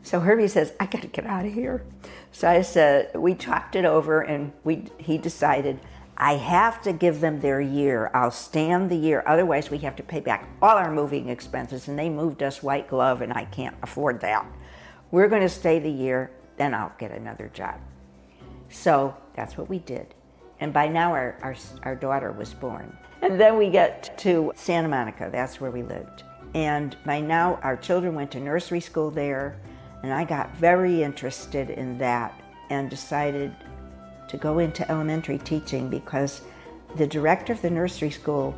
So Herbie says, I got to get out of here. So I said, we talked it over and we, he decided, I have to give them their year. I'll stand the year. Otherwise, we have to pay back all our moving expenses. And they moved us white glove, and I can't afford that. We're going to stay the year, then I'll get another job. So that's what we did. And by now, our, our, our daughter was born. [laughs] And then we get to Santa Monica. That's where we lived. And by now, our children went to nursery school there. And I got very interested in that and decided to go into elementary teaching because the director of the nursery school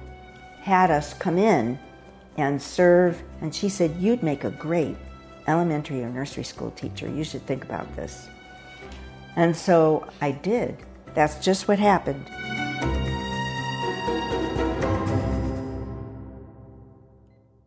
had us come in and serve, and she said, You'd make a great elementary or nursery school teacher. You should think about this. And so I did. That's just what happened.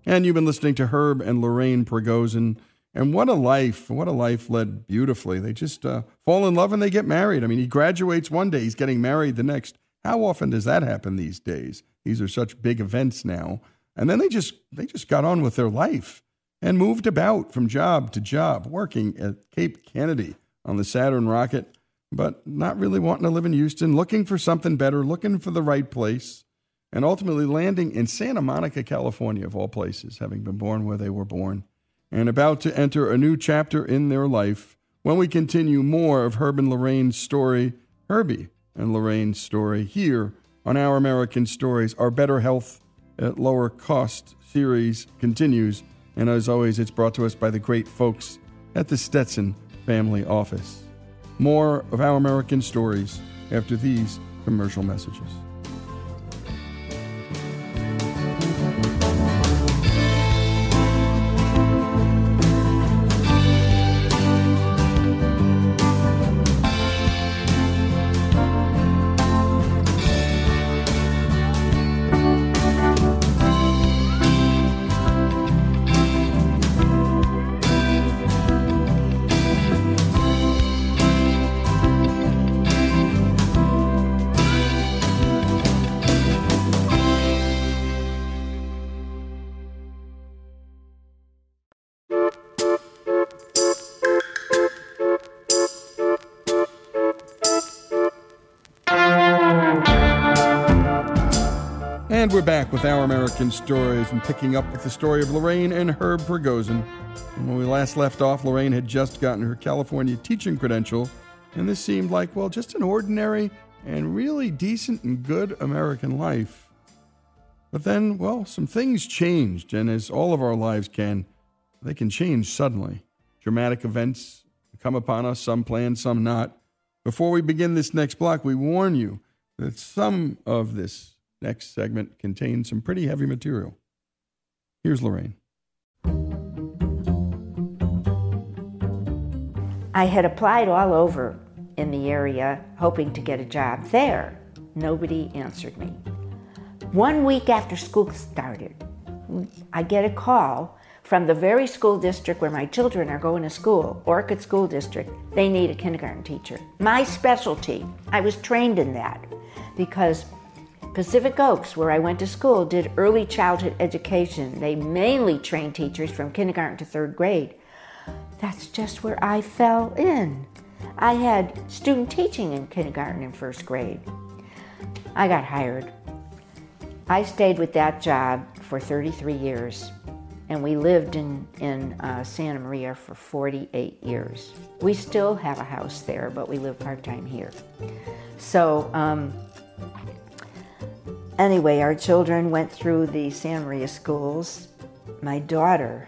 And you've been listening to Herb and Lorraine Prigozhin. And what a life, what a life led beautifully. They just uh, fall in love and they get married. I mean, he graduates one day, he's getting married the next. How often does that happen these days? These are such big events now. And then they just they just got on with their life and moved about from job to job, working at Cape Kennedy on the Saturn rocket, but not really wanting to live in Houston, looking for something better, looking for the right place, and ultimately landing in Santa Monica, California, of all places, having been born where they were born and about to enter a new chapter in their life when we continue more of Herb and Lorraine's story, Herbie and Lorraine's story, here on Our American Stories. Our Better Health at Lower Cost series continues, and as always, it's brought to us by the great folks at the Stetson Family Office. More of Our American Stories after these commercial messages. And we're back with Our American Stories and picking up with the story of Lorraine and Herb Prigozhin. And when we last left off, Lorraine had just gotten her California teaching credential, and this seemed like, well, just an ordinary and really decent and good American life. But then, well, some things changed, and as all of our lives can, they can change suddenly. Dramatic events come upon us, some planned, some not. Before we begin this next block, we warn you that some of this next segment contains some pretty heavy material. Here's Lorraine. I had applied all over in the area hoping to get a job there. Nobody answered me. One week after school started, I get a call from the very school district where my children are going to school, Orcutt School District. They need a kindergarten teacher. My specialty. I was trained in that because Pacific Oaks, where I went to school, did early childhood education. They mainly trained teachers from kindergarten to third grade. That's just where I fell in. I had student teaching in kindergarten and first grade. I got hired. I stayed with that job for 33 years, and we lived in, in uh, Santa Maria for 48 years. We still have a house there, but we live part time here. So, um, Anyway, our children went through the Santa Maria schools. My daughter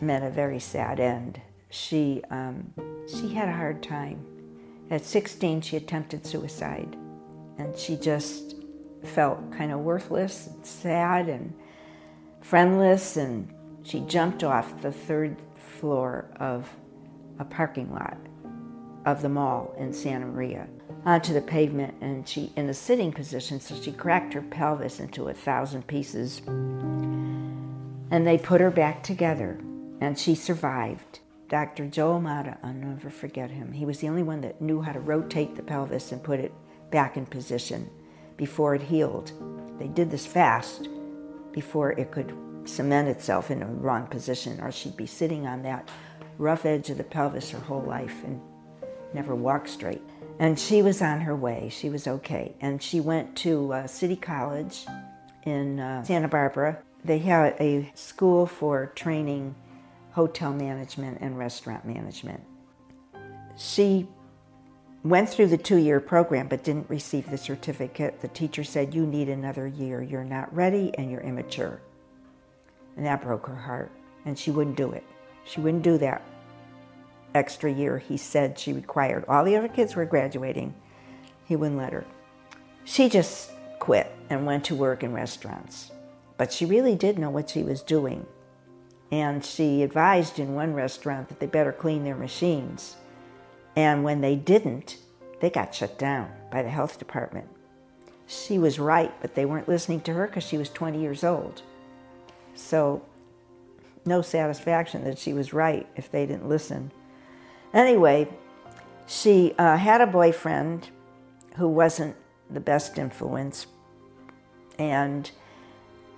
met a very sad end. She, um, she had a hard time. At 16, she attempted suicide, and she just felt kind of worthless, and sad, and friendless, and she jumped off the third floor of a parking lot of the mall in Santa Maria Uh, onto the pavement and she in a sitting position so she cracked her pelvis into a thousand pieces. And they put her back together and she survived. Dr joe amata i'll never forget him. He was the only one that knew how to rotate the pelvis and put it back in position before it healed. They did this fast before it could cement itself in a wrong position or she'd be sitting on that rough edge of the pelvis her whole life and never walk straight. And she was on her way. She was okay. And she went to uh, City College in uh, Santa Barbara. They had a school for training hotel management and restaurant management. She went through the two year program but didn't receive the certificate. The teacher said, You need another year. You're not ready and you're immature. And that broke her heart. And she wouldn't do it. She wouldn't do that extra year he said she required. All the other kids were graduating. He wouldn't let her. She just quit and went to work in restaurants. But she really did know what she was doing. And she advised in one restaurant that they better clean their machines. And when they didn't, they got shut down by the health department. She was right, but they weren't listening to her because she was 20 years old. So, no satisfaction that she was right if they didn't listen. Anyway, she uh, had a boyfriend who wasn't the best influence, and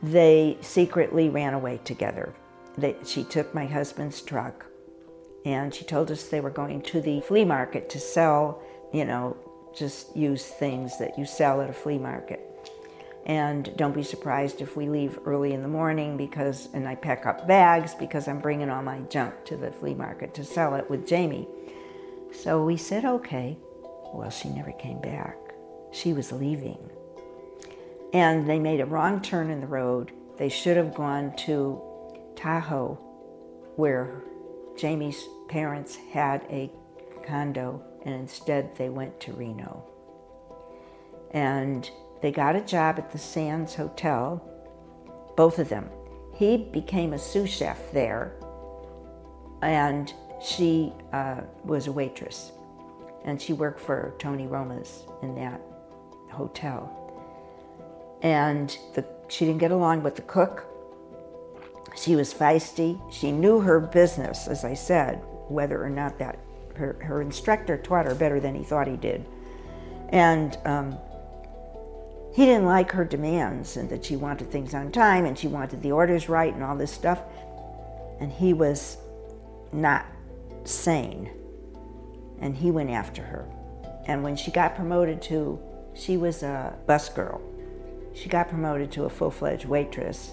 they secretly ran away together. They, she took my husband's truck, and she told us they were going to the flea market to sell, you know, just use things that you sell at a flea market. And don't be surprised if we leave early in the morning because, and I pack up bags because I'm bringing all my junk to the flea market to sell it with Jamie. So we said, okay. Well, she never came back. She was leaving. And they made a wrong turn in the road. They should have gone to Tahoe, where Jamie's parents had a condo, and instead they went to Reno. And they got a job at the Sands Hotel, both of them. He became a sous chef there, and she uh, was a waitress. And she worked for Tony Roma's in that hotel. And the, she didn't get along with the cook. She was feisty. She knew her business, as I said, whether or not that her, her instructor taught her better than he thought he did. And um, he didn't like her demands and that she wanted things on time and she wanted the orders right and all this stuff. And he was not sane. And he went after her. And when she got promoted to, she was a bus girl. She got promoted to a full fledged waitress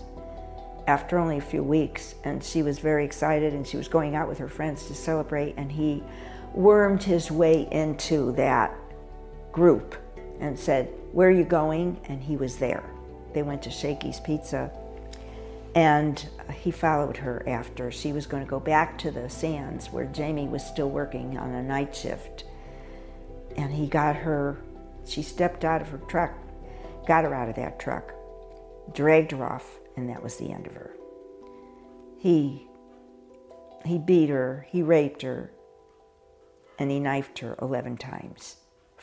after only a few weeks. And she was very excited and she was going out with her friends to celebrate. And he wormed his way into that group and said, Where are you going? And he was there. They went to Shakey's Pizza. And he followed her after. She was going to go back to the Sands where Jamie was still working on a night shift. And he got her, she stepped out of her truck, got her out of that truck, dragged her off, and that was the end of her. He he beat her, he raped her, and he knifed her 11 times.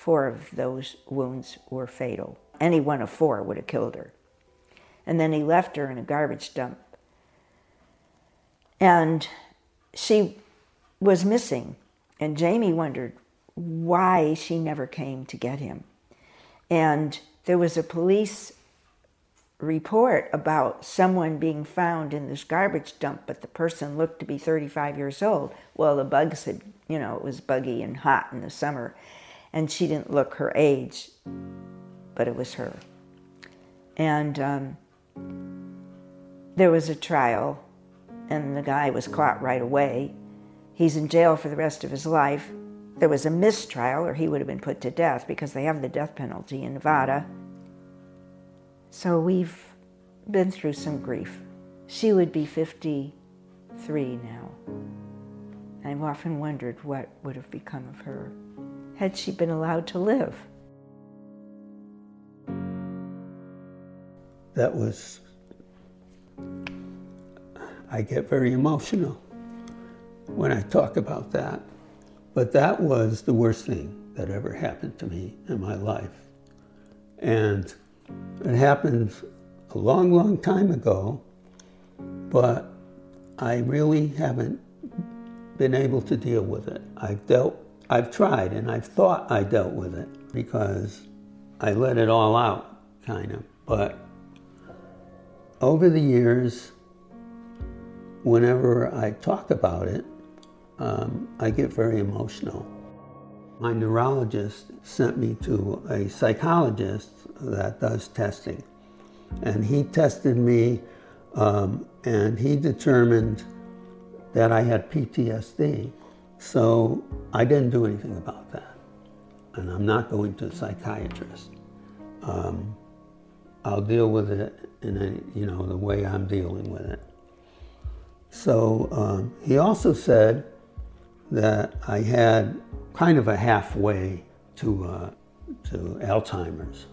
Four of those wounds were fatal. Any one of four would have killed her. And then he left her in a garbage dump. And she was missing. And Jamie wondered why she never came to get him. And there was a police report about someone being found in this garbage dump, but the person looked to be 35 years old. Well, the bugs had, you know, it was buggy and hot in the summer and she didn't look her age, but it was her. And um, there was a trial, and the guy was caught right away. He's in jail for the rest of his life. There was a mistrial, or he would have been put to death because they have the death penalty in Nevada. So we've been through some grief. She would be 53 now. I've often wondered what would have become of her had she been allowed to live. That was, I get very emotional when I talk about that. But that was the worst thing that ever happened to me in my life. And it happened a long, long time ago, but I really haven't been able to deal with it. I've dealt I've tried and I've thought I dealt with it because I let it all out, kind of. But over the years, whenever I talk about it, um, I get very emotional. My neurologist sent me to a psychologist that does testing. And he tested me um, and he determined that I had PTSD. So I didn't do anything about that. And I'm not going to a psychiatrist. Um, I'll deal with it in a, you know the way I'm dealing with it. So um, he also said that I had kind of a halfway to uh, to Alzheimer's.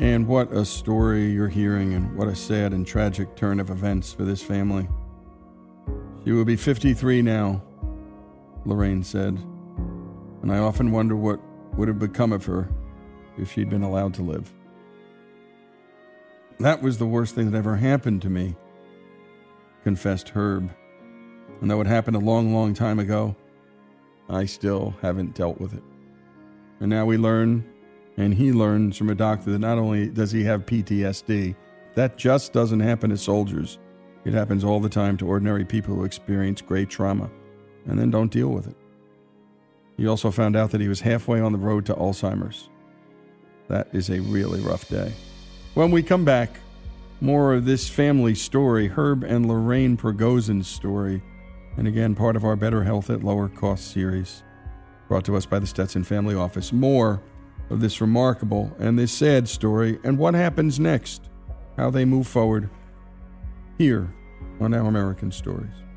And what a story you're hearing, and what a sad and tragic turn of events for this family. She will be 53 now, Lorraine said, and I often wonder what would have become of her if she'd been allowed to live. That was the worst thing that ever happened to me, confessed Herb. And though it happened a long, long time ago, I still haven't dealt with it. And now we learn, and he learns from a doctor that not only does he have PTSD, that just doesn't happen to soldiers. It happens all the time to ordinary people who experience great trauma and then don't deal with it. He also found out that he was halfway on the road to Alzheimer's. That is a really rough day. When we come back, more of this family story, Herb and Lorraine Prigozhin's story, and again, part of our Better Health at Lower Cost series, brought to us by the Stetson Family Office. More of this remarkable and this sad story, and what happens next, how they move forward, here on Our American Stories.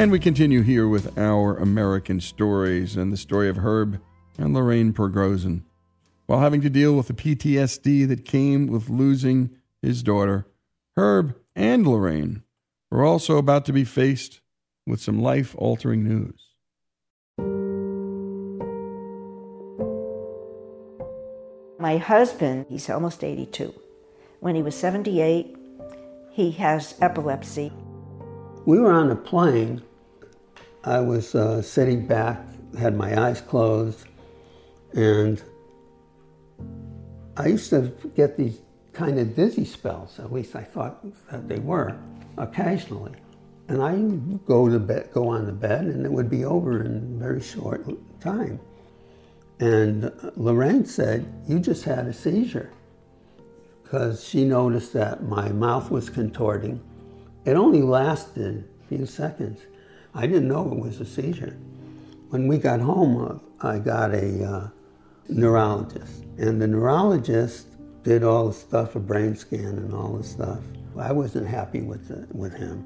And we continue here with our American stories and the story of Herb and Lorraine Prigozhin. While having to deal with the PTSD that came with losing his daughter, Herb and Lorraine were also about to be faced with some life altering news. My husband, he's almost 82. When he was 78, he has epilepsy. We were on a plane I was uh, sitting back, had my eyes closed, and I used to get these kind of dizzy spells, at least I thought that they were, occasionally. And I go to bed, go on the bed, and it would be over in very short time. And Lorraine said, "You just had a seizure," because she noticed that my mouth was contorting. It only lasted a few seconds, I didn't know it was a seizure. When we got home, uh, I got a uh, neurologist, and the neurologist did all the stuff, a brain scan and all the stuff. I wasn't happy with the, with him.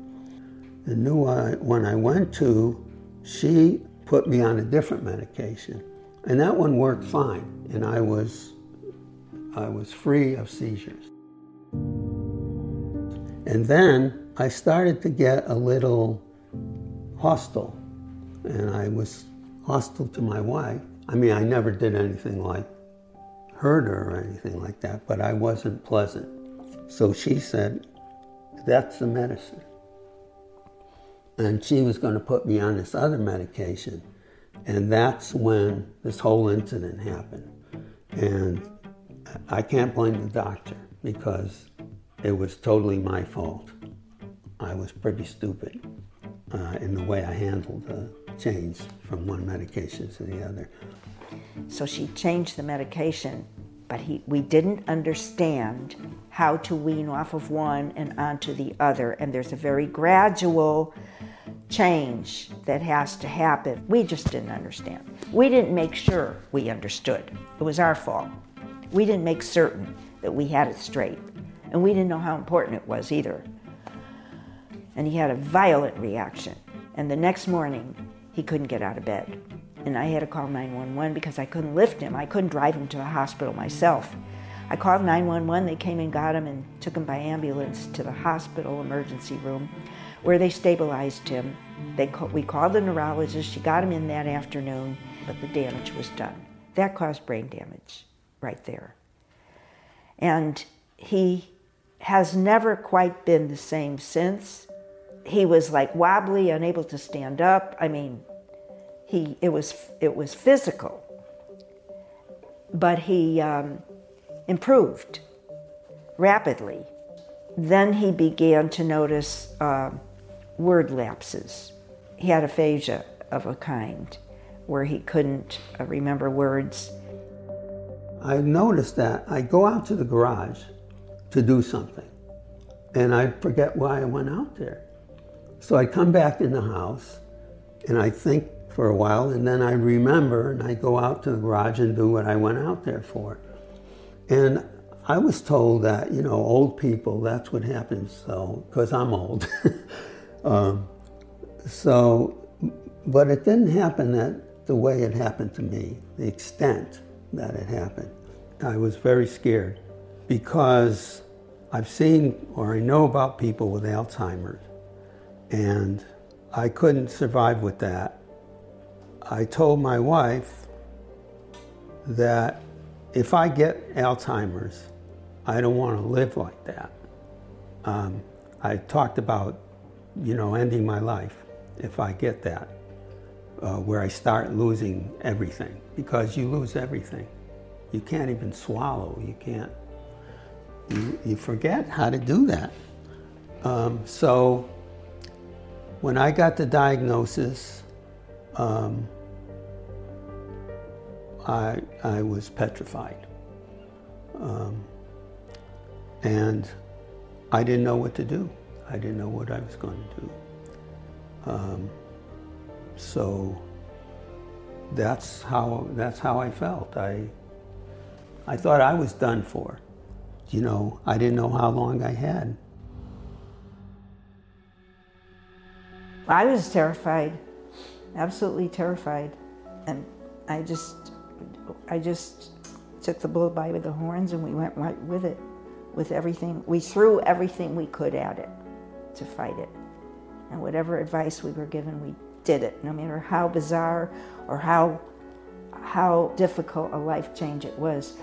The new one I went to, she put me on a different medication, and that one worked fine, and I was I was free of seizures. And then I started to get a little hostile, and I was hostile to my wife. I mean, I never did anything like hurt her or anything like that, but I wasn't pleasant. So she said, That's the medicine. And she was going to put me on this other medication. And that's when this whole incident happened. And I can't blame the doctor because it was totally my fault. I was pretty stupid uh, in the way I handled the change from one medication to the other. So she changed the medication, but he, we didn't understand how to wean off of one and onto the other. And there's a very gradual change that has to happen. We just didn't understand. We didn't make sure we understood. It was our fault. We didn't make certain that we had it straight. And we didn't know how important it was either. And he had a violent reaction. And the next morning, he couldn't get out of bed. And I had to call 911 because I couldn't lift him. I couldn't drive him to the hospital myself. I called 911. They came and got him and took him by ambulance to the hospital emergency room where they stabilized him. They we called the neurologist. She got him in that afternoon, but the damage was done. That caused brain damage right there. And he has never quite been the same since. He was like wobbly, unable to stand up. I mean, he it was it was physical, but he um, improved rapidly. Then he began to notice uh, word lapses. He had aphasia of a kind, where he couldn't uh, remember words. I noticed that I go out to the garage to do something, and I forget why I went out there. So I come back in the house, and I think for a while, and then I remember, and I go out to the garage and do what I went out there for. And I was told that, you know, old people, that's what happens, so, because I'm old. [laughs] um, so, but it didn't happen that the way it happened to me, the extent that it happened. I was very scared because I've seen or I know about people with Alzheimer's, and I couldn't survive with that. I told my wife that if I get Alzheimer's, I don't want to live like that. Um, I talked about, you know, ending my life if I get that, uh, where I start losing everything, because you lose everything. You can't even swallow. You can't. You, you forget how to do that. Um, so when I got the diagnosis, um, I, I was petrified. Um, and I didn't know what to do. I didn't know what I was going to do. Um, so that's how, that's how I felt. I, I thought I was done for. You know, I didn't know how long I had. I was terrified, absolutely terrified. And I just, I just took the bull by the horns and we went right with it, with everything. We threw everything we could at it to fight it. And whatever advice we were given, we did it, no matter how bizarre or how, how difficult a life change it was.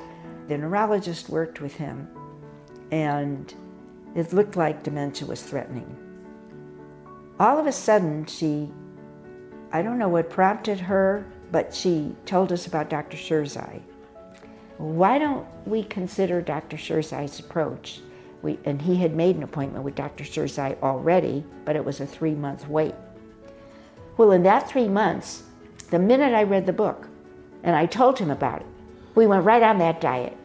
The neurologist worked with him, and it looked like dementia was threatening. All of a sudden, she, I don't know what prompted her, but she told us about Dr. Sherzai. Why don't we consider Dr. Sherzai's approach? We, and he had made an appointment with Dr. Sherzai already, but it was a three month wait. Well, in that three months, the minute I read the book and I told him about it, we went right on that diet.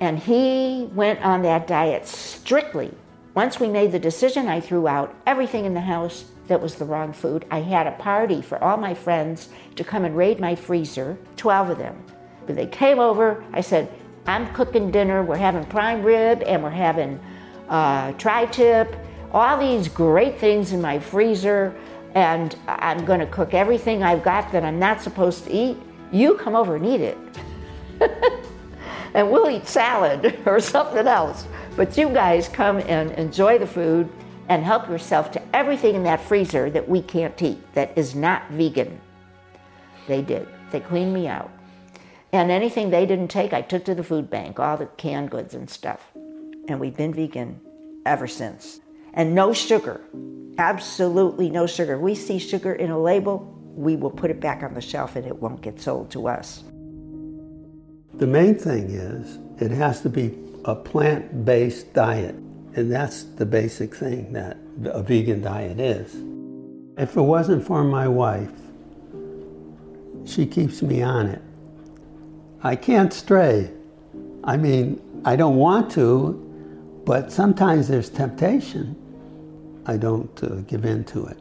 And he went on that diet strictly. Once we made the decision, I threw out everything in the house that was the wrong food. I had a party for all my friends to come and raid my freezer, 12 of them. When they came over, I said, I'm cooking dinner. We're having prime rib and we're having uh, tri tip, all these great things in my freezer. And I'm to cook everything I've got that I'm not supposed to eat. You come over and eat it. [laughs] and we'll eat salad [laughs] or something else. But you guys come and enjoy the food and help yourself to everything in that freezer that we can't eat, that is not vegan. They did. They cleaned me out. And anything they didn't take, I took to the food bank, all the canned goods and stuff. And we've been vegan ever since. And no sugar, absolutely no sugar. If we see sugar in a label, we will put it back on the shelf and it won't get sold to us. The main thing is it has to be a plant based diet. And that's the basic thing that a vegan diet is. If it wasn't for my wife, she keeps me on it. I can't stray. I mean, I don't want to, but sometimes there's temptation. I don't uh, give in to it.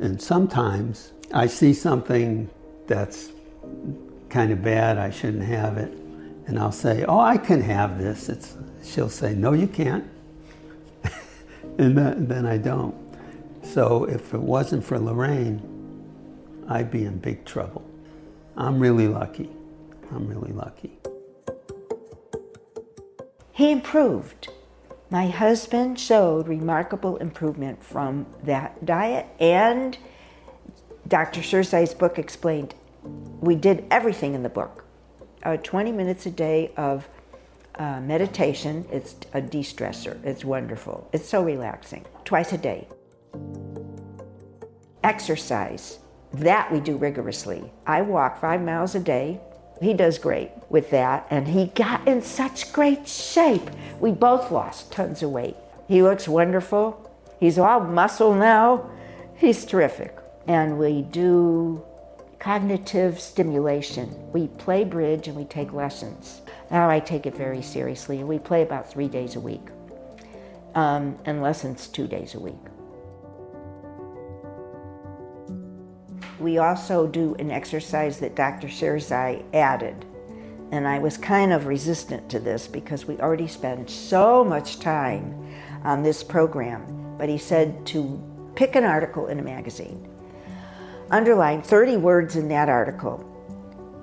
And sometimes I see something that's kind of bad, I shouldn't have it, And I'll say, Oh, I can have this. It's, she'll say, No, you can't. [laughs] and then, then I don't. So if it wasn't for Lorraine, I'd be in big trouble. I'm really lucky. I'm really lucky. He improved. My husband showed remarkable improvement from that diet, and Dr. Sherzai's book explained we did everything in the book. Uh, 20 minutes a day of uh, meditation, it's a de stressor. It's wonderful. It's so relaxing. Twice a day. Exercise, that we do rigorously. I walk five miles a day. He does great with that, and he got in such great shape. We both lost tons of weight. He looks wonderful. He's all muscle now. He's terrific. And we do cognitive stimulation. We play bridge and we take lessons. Now I take it very seriously. and We play about three days a week, um, and lessons two days a week. We also do an exercise that Dr. Sherzai added. And I was kind of resistant to this because we already spend so much time on this program. But he said to pick an article in a magazine, underline 30 words in that article.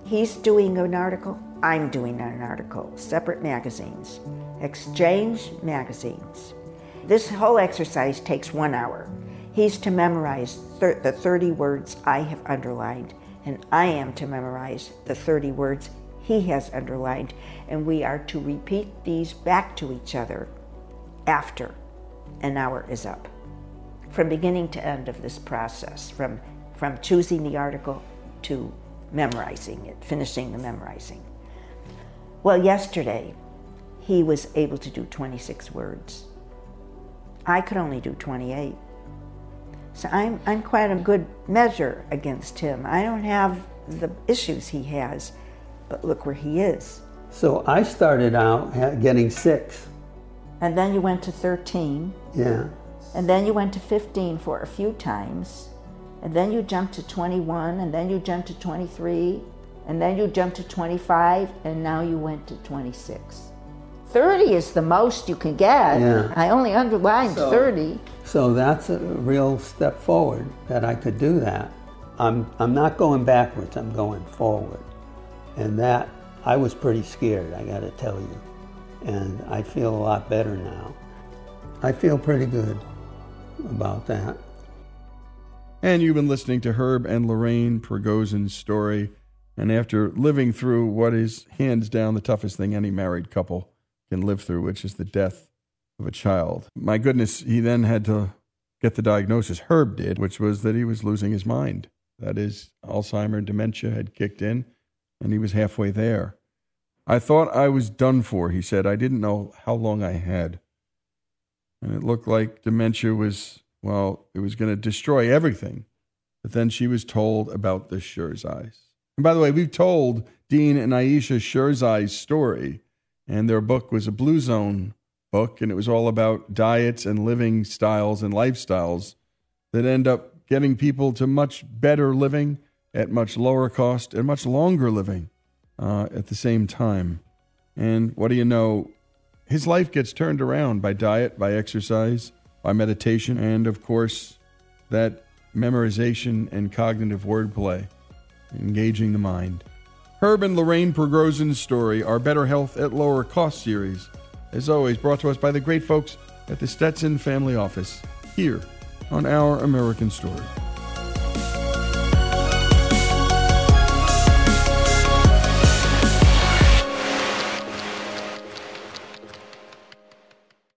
He's doing an article, I'm doing an article, separate magazines, exchange magazines. This whole exercise takes one hour. He's to memorize thir- the 30 words I have underlined, and I am to memorize the 30 words he has underlined, and we are to repeat these back to each other after an hour is up. From beginning to end of this process, from, from choosing the article to memorizing it, finishing the memorizing. Well, yesterday, he was able to do 26 words. I could only do 28. So I'm, I'm quite a good measure against him. I don't have the issues he has, but look where he is. So I started out getting six. And then you went to 13, Yeah. and then you went to 15 for a few times, and then you jumped to 21, and then you jumped to 23, and then you jumped to 25, and now you went to 26. 30 is the most you can get. Yeah. I only underlined So- 30. So that's a real step forward that I could do that. I'm, I'm not going backwards, I'm going forward. And that, I was pretty scared, I gotta tell you. And I feel a lot better now. I feel pretty good about that. And you've been listening to Herb and Lorraine Prigozhin's story. And after living through what is hands down the toughest thing any married couple can live through, which is the death of a child, my goodness, he then had to get the diagnosis Herb did, which was that he was losing his mind. That is, Alzheimer dementia had kicked in, and he was halfway there. I thought I was done for, he said. I didn't know how long I had. And it looked like dementia was, well, it was going to destroy everything. But then she was told about the Sherzais. And by the way, we've told Dean and Ayesha Sherzai's story, and their book was a Blue Zone book, and it was all about diets and living styles and lifestyles that end up getting people to much better living at much lower cost and much longer living uh, at the same time. And what do you know? His life gets turned around by diet, by exercise, by meditation, and of course, that memorization and cognitive wordplay, engaging the mind. Herb and Lorraine Prigozhin's story, Our Better Health at Lower Cost series, as always, brought to us by the great folks at the Stetson Family Office here on Our American Story.